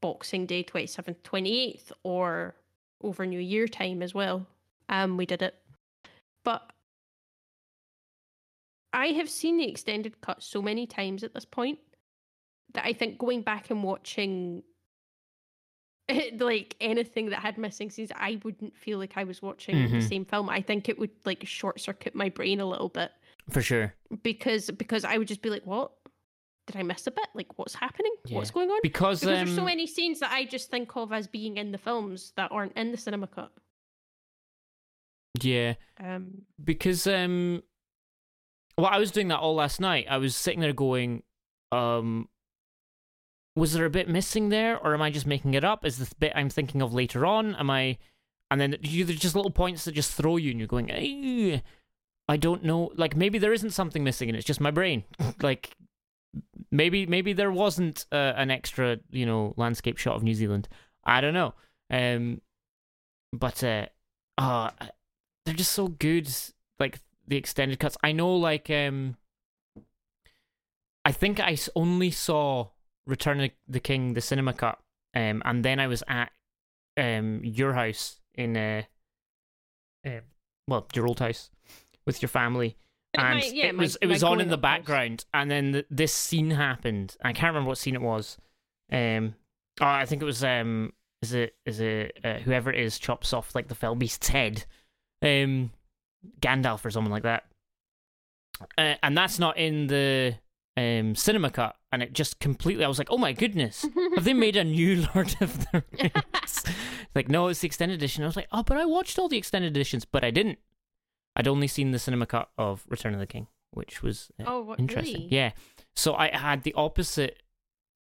boxing day 27th 28th or over new year time as well um we did it but I have seen the extended cut so many times at this point that I think going back and watching like anything that had missing scenes, I wouldn't feel like I was watching the Mhm. same film. I think it would like short circuit my brain a little bit For sure. because because I would just be like, "What? Did I miss a bit? Like, what's happening? What's going on?" Because, Because um, there's so many scenes that I just think of as being in the films that aren't in the cinema cut. yeah, Um, because um well i was doing that all last night i was sitting there going um was there a bit missing there or am i just making it up is this bit i'm thinking of later on am i and then you there's just little points that just throw you and you're going "Eh, i don't know like maybe there isn't something missing and it's just my brain. Like maybe maybe there wasn't uh, an extra you know landscape shot of new zealand. I don't know. Um but uh uh they're just so good like the extended cuts. I know like um i think I only saw return of the king the cinema cut um and then i was at um your house in uh, uh well your old house with your family. My- and yeah, it my- was it was on in the background and then th- this scene happened. I can't remember what scene it was. Um oh i think it was um is it is it uh, whoever it is chops off like the fell beast's head. Um gandalf or someone like that. Uh, and that's not in the um cinema cut and it just completely i was like oh my goodness have they made a new lord of the rings? Like no it's the extended edition. I was like oh but i watched all the extended editions but i didn't i'd only seen the cinema cut of return of the king which was uh, oh, what, interesting really? yeah so i had the opposite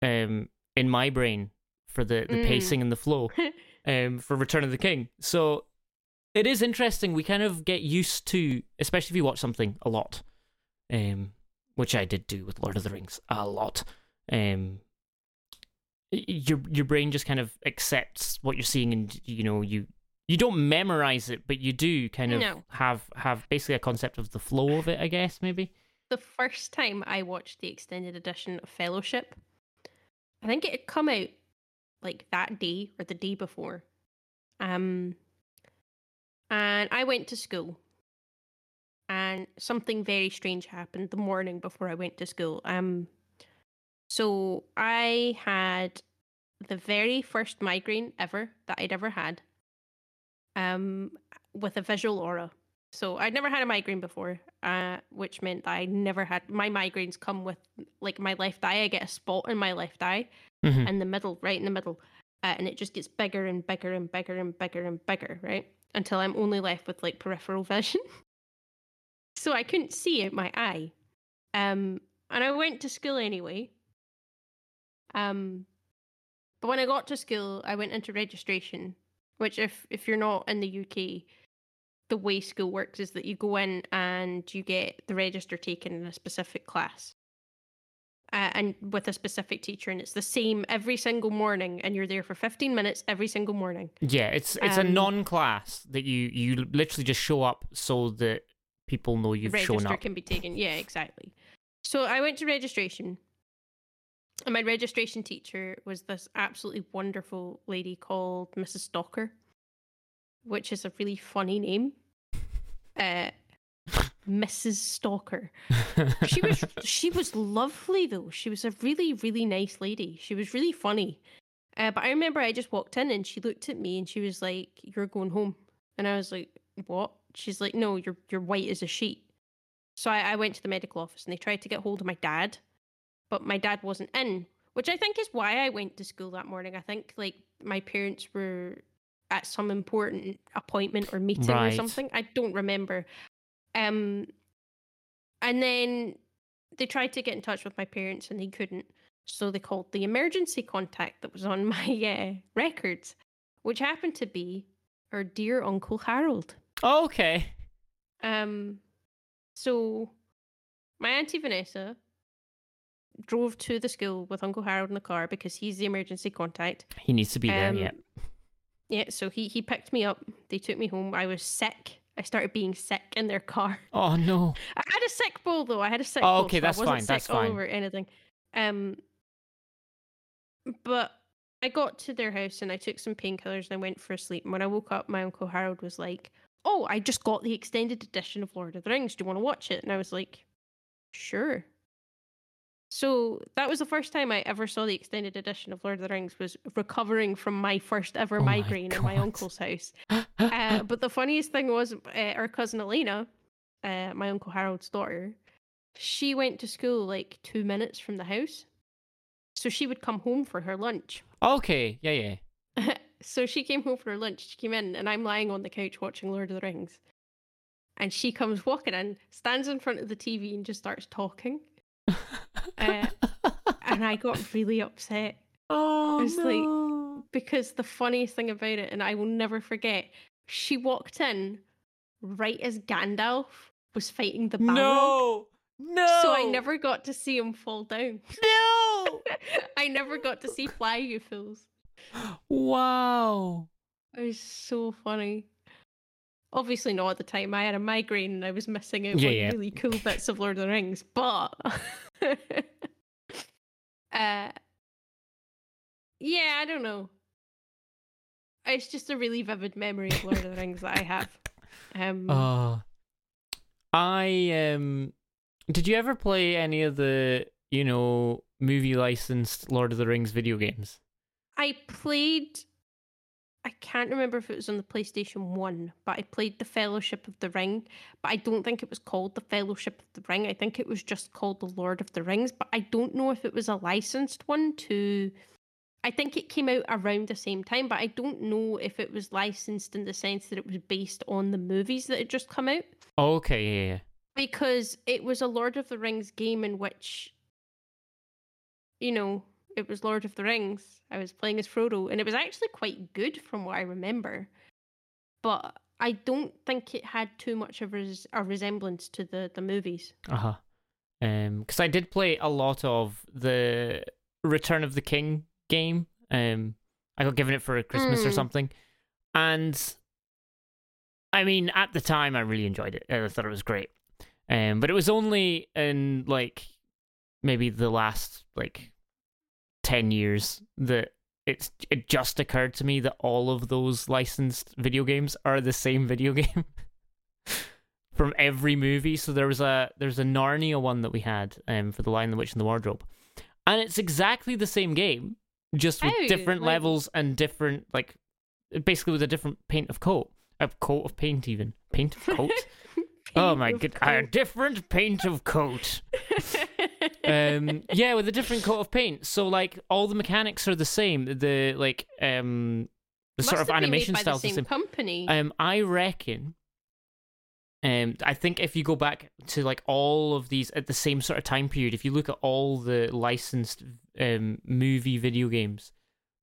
um in my brain for the the Mm. pacing and the flow um for return of the king so it is interesting we kind of get used to especially if you watch something a lot um which i did do with lord of the rings a lot um your your brain just kind of accepts what you're seeing and you know you you don't memorize it but you do kind of No. have have basically a concept of the flow of it i guess maybe the first time I watched the extended edition of Fellowship, I think it had come out like that day or the day before. Um, and I went to school, and something very strange happened the morning before I went to school. Um, so I had the very first migraine ever that I'd ever had. Um, with a visual aura. So I'd never had a migraine before, uh, which meant that I never had my migraines come with like my left eye. I get a spot in my left eye Mhm. in the middle, right in the middle, uh, and it just gets bigger and bigger and bigger and bigger and bigger, right? Until I'm only left with like peripheral vision. so I couldn't see out my eye. Um, and I went to school anyway. Um, but when I got to school, I went into registration, which if if you're not in the UK, the way school works is that you go in and you get the register taken in a specific class. Uh, and with a specific teacher, and it's the same every single morning, and you're there for 15 minutes every single morning. Yeah, it's it's a Um, non-class that you you literally just show up so that people know you've register shown up. can be taken. Yeah, exactly. So I went to registration, and my registration teacher was this absolutely wonderful lady called Mrs. Stalker, which is a really funny name. Uh, Mrs. Stalker. She was she was lovely though. She was a really really nice lady. She was really funny. Uh, but I remember I just walked in and she looked at me and she was like, "You're going home," and I was like, "What?" She's like, "No, you're you're white as a sheet." So I, I went to the medical office and they tried to get hold of my dad, but my dad wasn't in, which I think is why I went to school that morning. I think like my parents were at some important appointment or meeting Right. or something. I don't remember. Um, and then they tried to get in touch with my parents and they couldn't. So they called the emergency contact that was on my uh, records, which happened to be our dear Uncle Harold. okay. Um, so my auntie Vanessa drove to the school with Uncle Harold in the car because he's the emergency contact. He needs to be there. Um, Yeah. Yeah, so he he picked me up. They took me home. I was sick. I started being sick in their car. Oh no. I had a sick bowl though. I had a sick Oh, bowl. okay, so that's I wasn't fine, Sick that's all fine. over anything. Um, but I got to their house and I took some painkillers and I went for a sleep. And when I woke up, my uncle Harold was like, "Oh, I just got the extended edition of Lord of the Rings. Do you want to watch it?" And I was like, "Sure." So that was the first time I ever saw the extended edition of Lord of the Rings. Was recovering from my first ever Oh my migraine in my uncle's house. Uh, but the funniest thing was uh, our cousin Elena, uh, my uncle Harold's daughter, she went to school like two minutes from the house, so she would come home for her lunch. okay. Yeah. Yeah. so she came home for her lunch. She came in, and I'm lying on the couch watching Lord of the Rings, and she comes walking in, stands in front of the TV, and just starts talking. Uh, and I got really upset oh was like, no. because the funniest thing about it, and I will never forget, she walked in right as Gandalf was fighting the Balrog. no. No. So I never got to see him fall down. No. I never got to see Fly You Fools. wow. It was so funny. Obviously not at the time. I had a migraine and I was missing out Yeah, on yeah. really cool bits of Lord of the Rings. But uh yeah, I don't know. It's just a really vivid memory of Lord of the Rings that I have. Um Uh, I um. Did you ever play any of the you know movie licensed Lord of the Rings video games? I played. I can't remember if it was on the PlayStation 1, but I played The Fellowship of the Ring. But I don't think it was called The Fellowship of the Ring. I think it was just called The Lord of the Rings. But I don't know if it was a licensed one to. I think it came out around the same time, but I don't know if it was licensed in the sense that it was based on the movies that had just come out. Oh, okay, yeah, yeah. Because it was a Lord of the Rings game in which, you know, it was Lord of the Rings. I was playing as Frodo, and it was actually quite good from what I remember. But I don't think it had too much of res- a resemblance to the, the movies. Uh huh. Um, because I did play a lot of the Return of the King game. Um, I got given it for a Christmas or Mm. something, and I mean, at the time, I really enjoyed it. I thought it was great. Um, but it was only in like maybe the last like ten years that it's it just occurred to me that all of those licensed video games are the same video game from every movie. So there was a there's a Narnia one that we had um for the Lion, the Witch, and the Wardrobe, and it's exactly the same game, just with Oh, different right. levels and different like basically with a different paint of coat, a coat of paint even paint of coat. oh my god, a different paint of coat. um yeah with a different coat of paint so like all the mechanics are the same the like um the Must sort of have made animation by styles the the same same company. um i reckon um i think if you go back to like all of these at the same sort of time period if you look at all the licensed um movie video games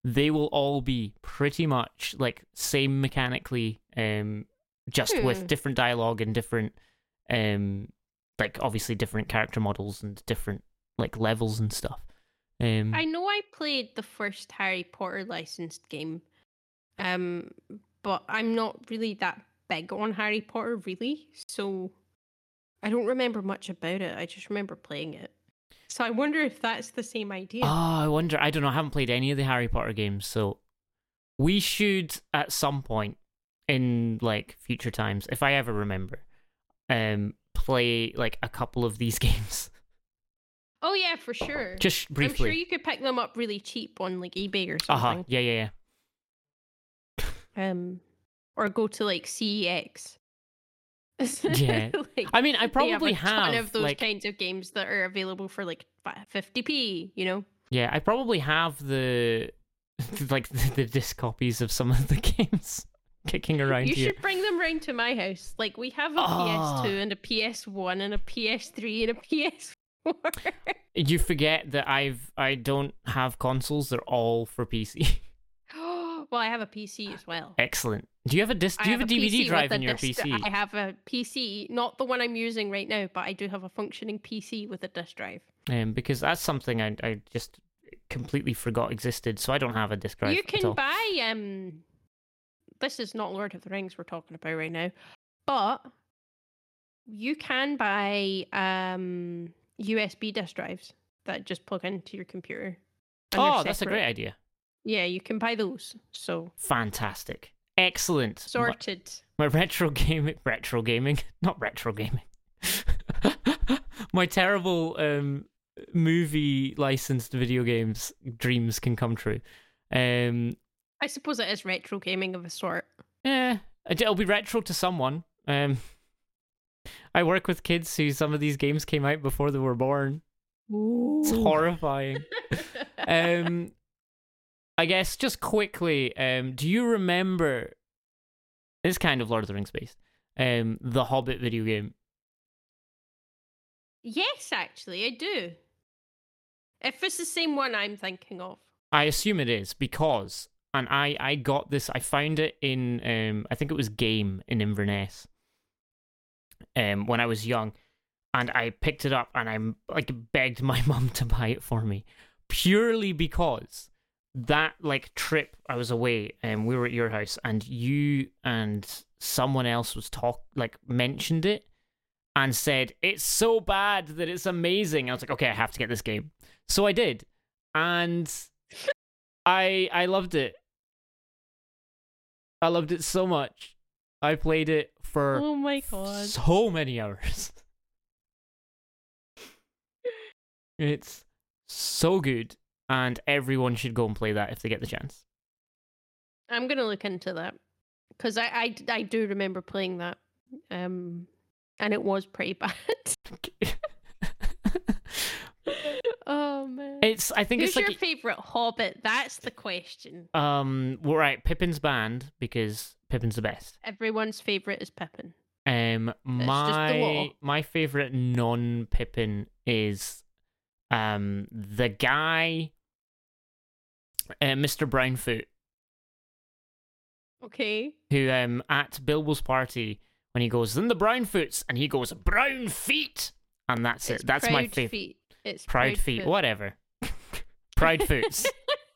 they will all be pretty much like same mechanically um just Hmm. with different dialogue and different um like obviously different character models and different like levels and stuff um I know I played the first Harry Potter licensed game, um, but I'm not really that big on Harry Potter, really. So I don't remember much about it. I just remember playing it. So I wonder if that's the same idea. Oh, I wonder. I don't know. I haven't played any of the Harry Potter games, so we should at some point in like future times, if I ever remember, um, play like a couple of these games? Oh yeah, for sure. Just briefly. I'm sure you could pick them up really cheap on like eBay or something. uh huh. Yeah, yeah, yeah. Um, or go to like CEX. Yeah. like, I mean, I probably have a ton of those like kinds of games that are available for like 50p. You know. yeah, I probably have the like the disc copies of some of the games kicking around You here. should bring them round to my house. Like we have a Ah. PS2 and a PS1 and a PS3 and a PS4. You forget that I've I don't have consoles; they're all for PC. well, I have a PC as well. Excellent. Do you have a disc? Do you have a DVD PC drive in your disc- PC? I have a PC, not the one I'm using right now, but I do have a functioning PC with a disk drive. Um, because that's something I I just completely forgot existed. So I don't have a disc drive you can buy um this is not Lord of the Rings we're talking about right now, but you can buy um USB disk drives that just plug into your computer. oh, that's a great idea. Yeah, you can buy those. So Fantastic. Excellent. My- sorted. My retro gaming, retro gaming, not retro gaming. my terrible um, movie licensed video games dreams can come true. Um, I suppose it is retro gaming of a sort. yeah, it'll be retro to someone. Um, I work with kids who some of these games came out before they were born. It's horrifying. um, I guess just quickly, um, do you remember? It's kind of Lord of the Rings based. Um, the Hobbit video game. yes, actually, I do. If it's the same one I'm thinking of. I assume it is because, and I I got this. I found it in um I think it was Game in Inverness. Um, when I was young, and I picked it up and I like begged my mum to buy it for me, purely because that like trip I was away and we were at your house and you and someone else was talk like mentioned it and said it's so bad that it's amazing. I was like, okay, I have to get this game. So I did. And I I loved it. I loved it so much. I played it for Oh my god. so many hours. it's so good, and everyone should go and play that if they get the chance. I'm gonna look into that because I, I I do remember playing that, um, and it was pretty bad. oh man, it's I think who's it's like your favorite Hobbit? That's the question. um well, right Pippin's band because Pippin's the best. Everyone's favorite is Pippin. Um, my my favorite non Pippin is um the guy, uh, Mr. Brownfoot, Okay. who um at Bilbo's party when he goes then the Brownfoots and he goes brown feet and that's It's it. That's my favorite. Feet. It's Proud feet, Foot. whatever. Proud foots,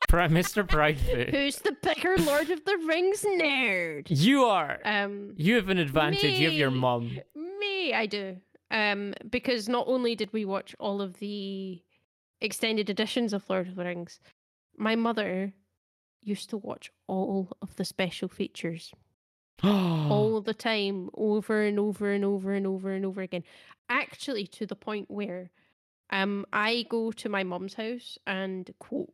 Mr. Proudfoot. Who's the bigger Lord of the Rings nerd? You are. Um, You have an advantage. You have your me. mum. Me, I do. Um, because not only did we watch all of the extended editions of Lord of the Rings, my mother used to watch all of the special features all the time, over and over and over and over and over again. Actually, to the point where um I go to my mum's house and quote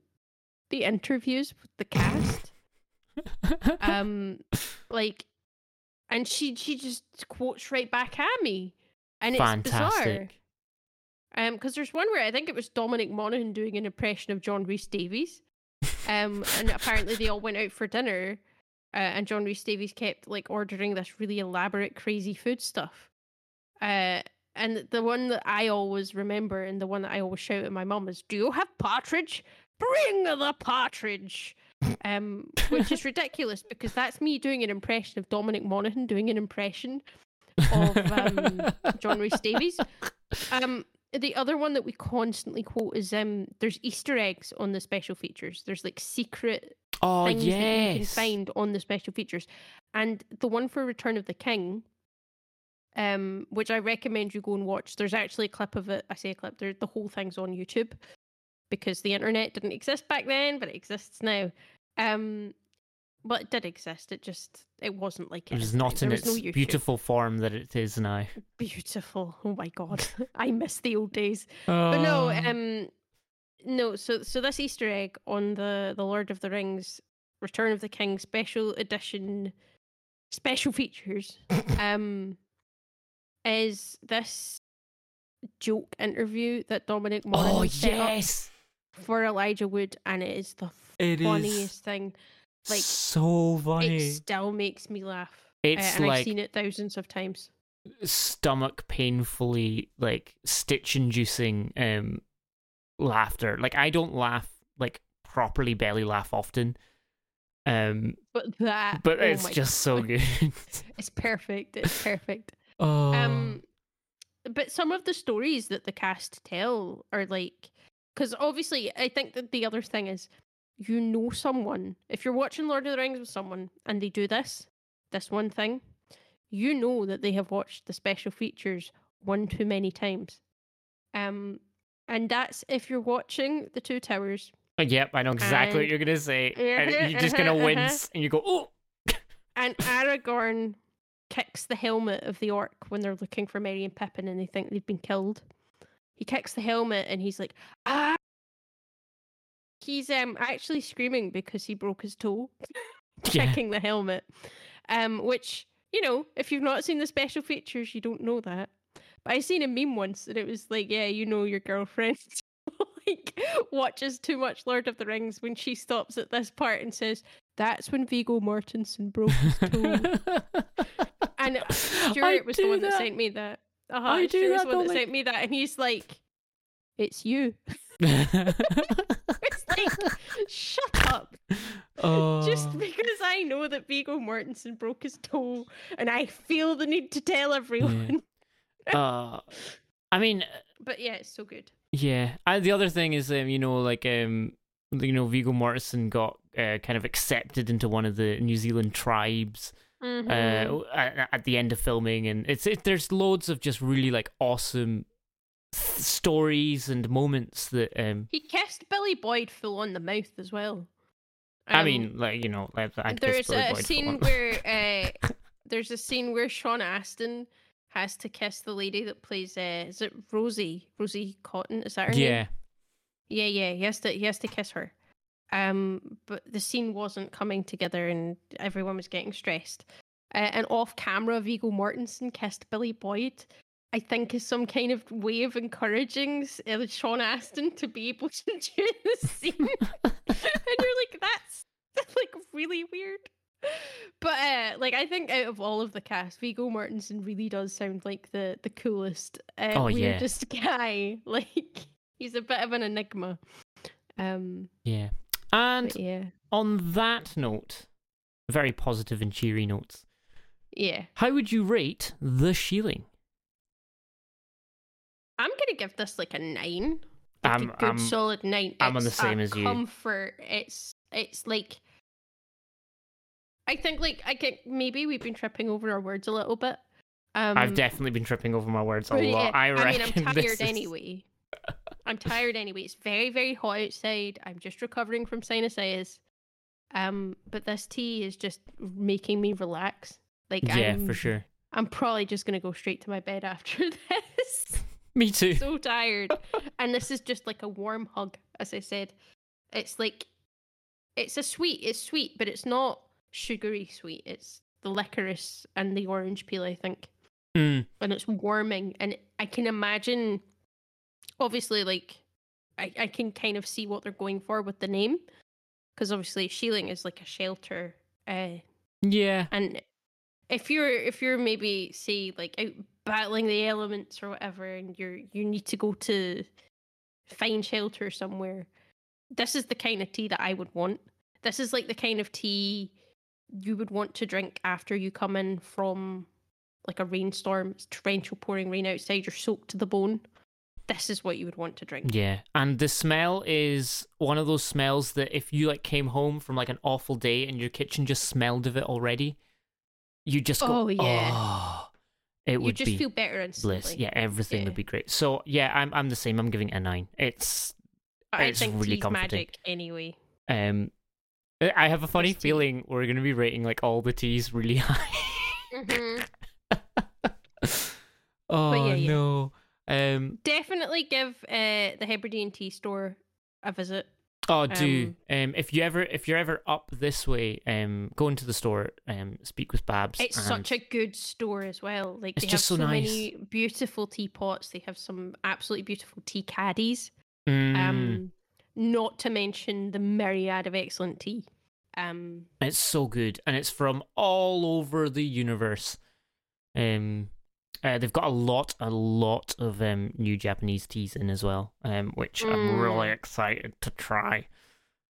the interviews with the cast. um like and she she just quotes right back at me. And it's bizarre. Um, because there's one where I think it was Dominic Monaghan doing an impression of John Rhys Davies. Um, and apparently they all went out for dinner, uh, and John Rhys Davies kept like ordering this really elaborate, crazy food stuff. Uh, and the one that I always remember, and the one that I always shout at my mum is, "Do you have partridge? Bring the partridge!" Um, which is ridiculous because that's me doing an impression of Dominic Monaghan doing an impression of um, John Rhys Davies. Um, the other one that we constantly quote is um, there's Easter eggs on the special features. There's like secret oh things that you can find on the special features, and the one for Return of the King, um, which I recommend you go and watch. There's actually a clip of it. I say a clip. There, the whole thing's on YouTube because the internet didn't exist back then, but it exists now. Um, but it did exist. It just it wasn't like It it was not in no its YouTube. beautiful form that it is now. beautiful. Oh my god, I miss the old days. But no, Oh. um, no. So so this Easter egg on the the Lord of the Rings Return of the King special edition special features um is this joke interview that Dominic Monaghan oh set up yes, for Elijah Wood, and it is the it is funniest thing. like, so funny. It still makes me laugh. Uh, It's and I've seen it thousands of times. stomach painfully like stitch inducing um laughter. Like I don't laugh like properly belly laugh often. Um But that, but oh it's just so good. it's perfect. It's perfect. Oh Um, but some of the stories that the cast tell are like, because obviously, I think that the other thing is, you know, someone. If you're watching Lord of the Rings with someone and they do this, this one thing, you know that they have watched the special features one too many times. Um, and that's if you're watching the Two Towers. Yep, I know exactly what you're gonna say. and you're just gonna wince and you go, oh And Aragorn kicks the helmet of the orc when they're looking for Merry and Pippin and they think they've been killed. He kicks the helmet and he's like, ah. He's um actually screaming because he broke his toe yeah. kicking the helmet. Um, which you know, if you've not seen the special features, you don't know that. But I seen a meme once and it was like, yeah, you know, your girlfriend like watches too much Lord of the Rings when she stops at this part and says, "That's when Viggo Mortensen broke his toe." And Stuart was the one that. sent me that. Uh-huh, I do Stuart was the one that Dominic. sent me that, and he's like, "It's you." It's like, shut up. oh. Just because I know that Viggo Mortensen broke his toe, and I feel the need to tell everyone. uh, I mean, But yeah, it's so good. Yeah, and the other thing is, um, you know, like um, you know, Viggo Mortensen got uh, kind of accepted into one of the New Zealand tribes Mhm. uh, at, at the end of filming, and it's it, there's loads of just really like awesome th- stories and moments that um, he kissed Billy Boyd full on the mouth as well. I Um, mean, like you know, like, there's Billy a scene where uh, there's a scene where Sean Astin has to kiss the lady that plays uh, is it Rosie Rosie Cotton is that her name? yeah, yeah yeah he has to he has to kiss her um but the scene wasn't coming together and everyone was getting stressed. Uh, and off camera Viggo Mortensen kissed Billy Boyd I think is some kind of way of encouraging uh, Sean Astin to be able to do the scene. And you're like that's like really weird. But uh like i think out of all of the cast viggo mortensen really does sound like the the coolest uh, Oh, yeah. weirdest guy. Like he's a bit of an enigma. Um yeah. And but yeah on that note, very positive and cheery notes. yeah How would you rate The Shieling? i'm gonna give this like a nine like I'm- a good I'm- solid nine I'm on the same as you. comfort it's it's like i think like i can maybe we've been tripping over our words a little bit um I've definitely been tripping over my words a lot. yeah, I mean, reckon I'm tired is- anyway. I'm tired anyway. It's very, very hot outside. I'm just recovering from sinusitis. Um, but this tea is just making me relax. Like, Yeah, I'm, for sure. I'm probably just gonna go straight to my bed after this. Me too. so tired, and this is just like a warm hug. As I said, it's like, it's a sweet. It's sweet, but it's not sugary sweet. It's the licorice and the orange peel. I think Mm, and it's warming and i can imagine obviously like i, I can kind of see what they're going for with the name because obviously shieling is like a shelter uh yeah. and if you're if you're maybe say like out battling the elements or whatever and you're you need to go to find shelter somewhere this is the kind of tea that i would want this is like the kind of tea you would want to drink after you come in from like a rainstorm it's torrential pouring rain outside you're soaked to the bone this is what you would want to drink Yeah. And the smell is one of those smells that if you like came home from like an awful day and your kitchen just smelled of it already, you just go, Oh, yeah. "Oh." it you would just be feel better instantly bliss. Yeah, everything Yeah. would be great. So yeah, I'm I'm the same. I'm giving it a nine. It's i It's think really comforting. magic anyway um I have a funny First tea. feeling we're gonna be rating like all the teas really high. hmm oh yeah, yeah. no. Um. Definitely give uh, the Hebridean Tea Store a visit. Oh, do um, if you ever if you're ever up this way, um, go into the store, um, speak with Babs. It's such a good store as well. Like It's they just have so so, nice. many beautiful teapots. They have some absolutely beautiful tea caddies. Mm, Um, not to mention the myriad of excellent tea. Um, it's so good, and it's from all over the universe. Um, uh, they've got a lot, a lot of um new Japanese teas in as well, um, which I'm really Mm. excited to try.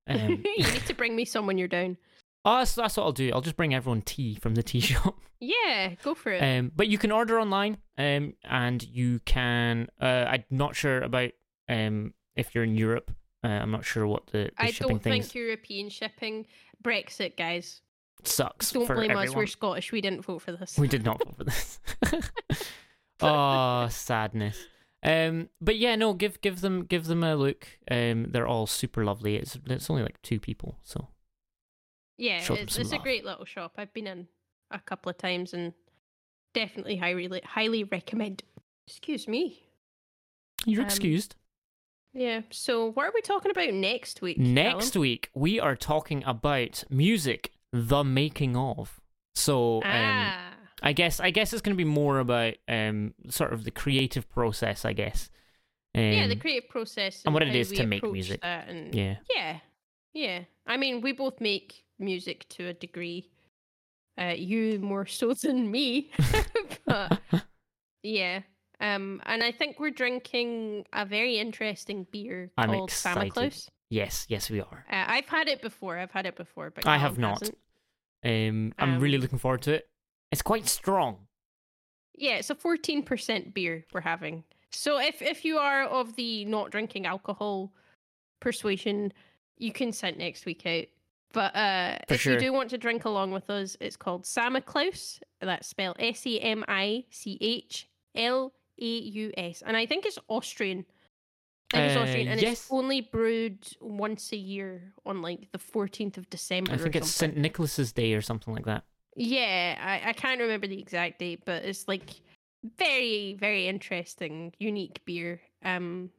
Um, you need to bring me some when you're down. oh, that's, that's what I'll do. I'll just bring everyone tea from the tea shop. Yeah, go for it. Um, but you can order online, um, and you can. Uh, I'm not sure about um if you're in Europe. Uh, I'm not sure what the, the I shipping don't think European shipping. Brexit, guys. Sucks. Don't for blame us. We're Scottish. We didn't vote for this. We did not vote for this. oh, sadness. Um, but yeah, no, give give them give them a look. Um, they're all super lovely. It's it's only like two people, so Yeah, Show it's, it's a great little shop. I've been in a couple of times and definitely highly highly recommend. Excuse me. you're Um, excused. Yeah. So what are we talking about next week? Next week we are talking about music, the making of. So um, ah. I guess I guess it's going to be more about um sort of the creative process. I guess. Um, yeah, the creative process and what it is to make music. And yeah. yeah, yeah. I mean, we both make music to a degree. Uh, you more so than me, but yeah. Um, and I think we're drinking a very interesting beer I'm called excited. Samichlaus. Yes, yes, we are. Uh, I've had it before. I've had it before, but I have not. Um, I'm really Um, looking forward to it. It's quite strong. Yeah, it's a fourteen percent beer we're having. So if if you are of the not drinking alcohol persuasion, you can sit next week out. But uh, if sure. you do want to drink along with us, it's called Samichlaus. That's spelled S A M I C H L A U S, and I think it's Austrian. Uh, and yes. it's only brewed once a year on like the fourteenth of December. I think it's. St. Nicholas's Day or something like that. Yeah, I, I can't remember the exact date, but it's like very, very interesting, unique beer. Um,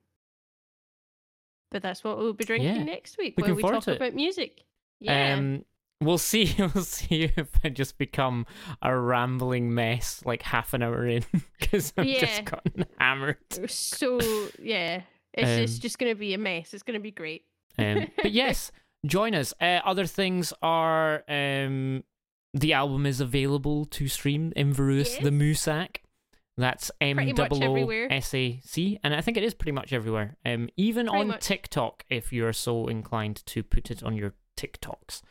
but that's what we'll be drinking Yeah. next week Looking when we talk about music. Yeah, Um, we'll see. We'll see if I just become a rambling mess like half an hour in because I've Yeah. just gotten hammered. so yeah, it's it's Um, just gonna be a mess. It's gonna be great. Um, but yes, join us. Uh, other things are um, the album is available to stream. Inverewis the Musac. That's M double S A C, and I think it is pretty much everywhere. Um, even Pretty on much. TikTok, if you are so inclined to put it on your TikToks.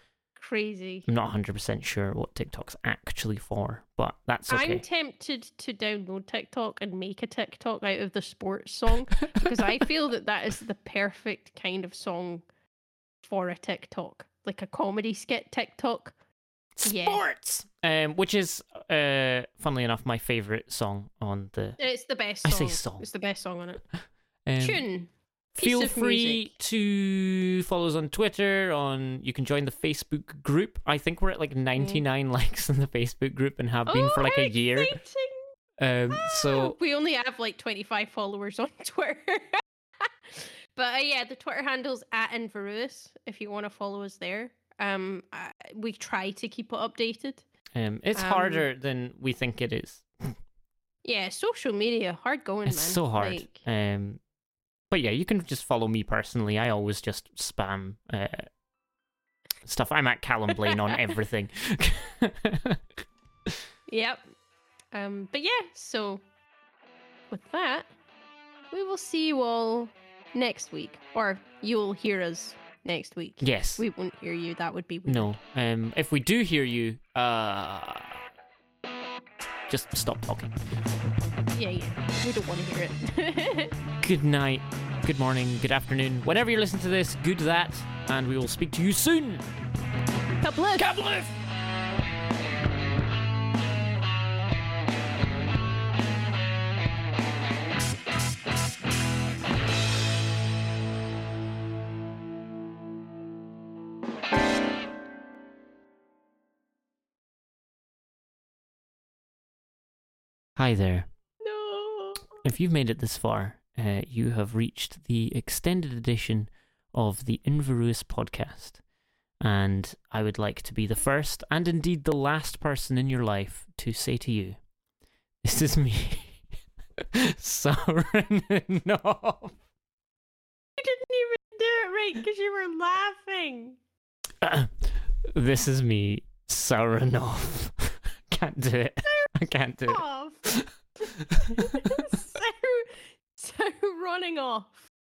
Crazy. I'm not 100 percent sure what TikTok's actually for, but that's okay. I'm tempted to download TikTok and make a TikTok out of the sports song because I feel that that is the perfect kind of song for a TikTok, like a comedy skit TikTok. yeah. Sports, um, which is, uh, funnily enough, my favorite song on the. It's the best I say song. It's the best song on it. Um, Tune. Feel free music. to follow us on Twitter. On you can join the Facebook group. I think we're at like 99 likes in the Facebook group and have been Oh, for like a year. exciting. Um, so Ah, we only have like 25 followers on Twitter. but uh, yeah, the Twitter handle's at Inverewis if you want to follow us there. Um, uh, we try to keep it updated. um, it's Um, harder than we think it is. Yeah, social media hard going, It's man. so hard. Like, Um, but yeah, you can just follow me personally. I always just spam uh, stuff. I'm at Callum Blaine on everything. Yep. Um, but yeah, so with that, we will see you all next week, or you'll hear us next week. yes. We won't hear you. That would be weird. No. Um, if we do hear you, uh, just stop talking yeah, yeah. We don't want to hear it. good night, good morning, good afternoon. Whenever you're listening to this, good that, and we will speak to you soon. Kabloof! Kabloof! Hi there. If you've made it this far, uh, you have reached the extended edition of the Inverewis podcast. And I would like to be the first and indeed the last person in your life to say to you, This is me, Sauron. You didn't even do it right because you were laughing. this is me, Sauron off. can't do it. I can't do it. So, so running off.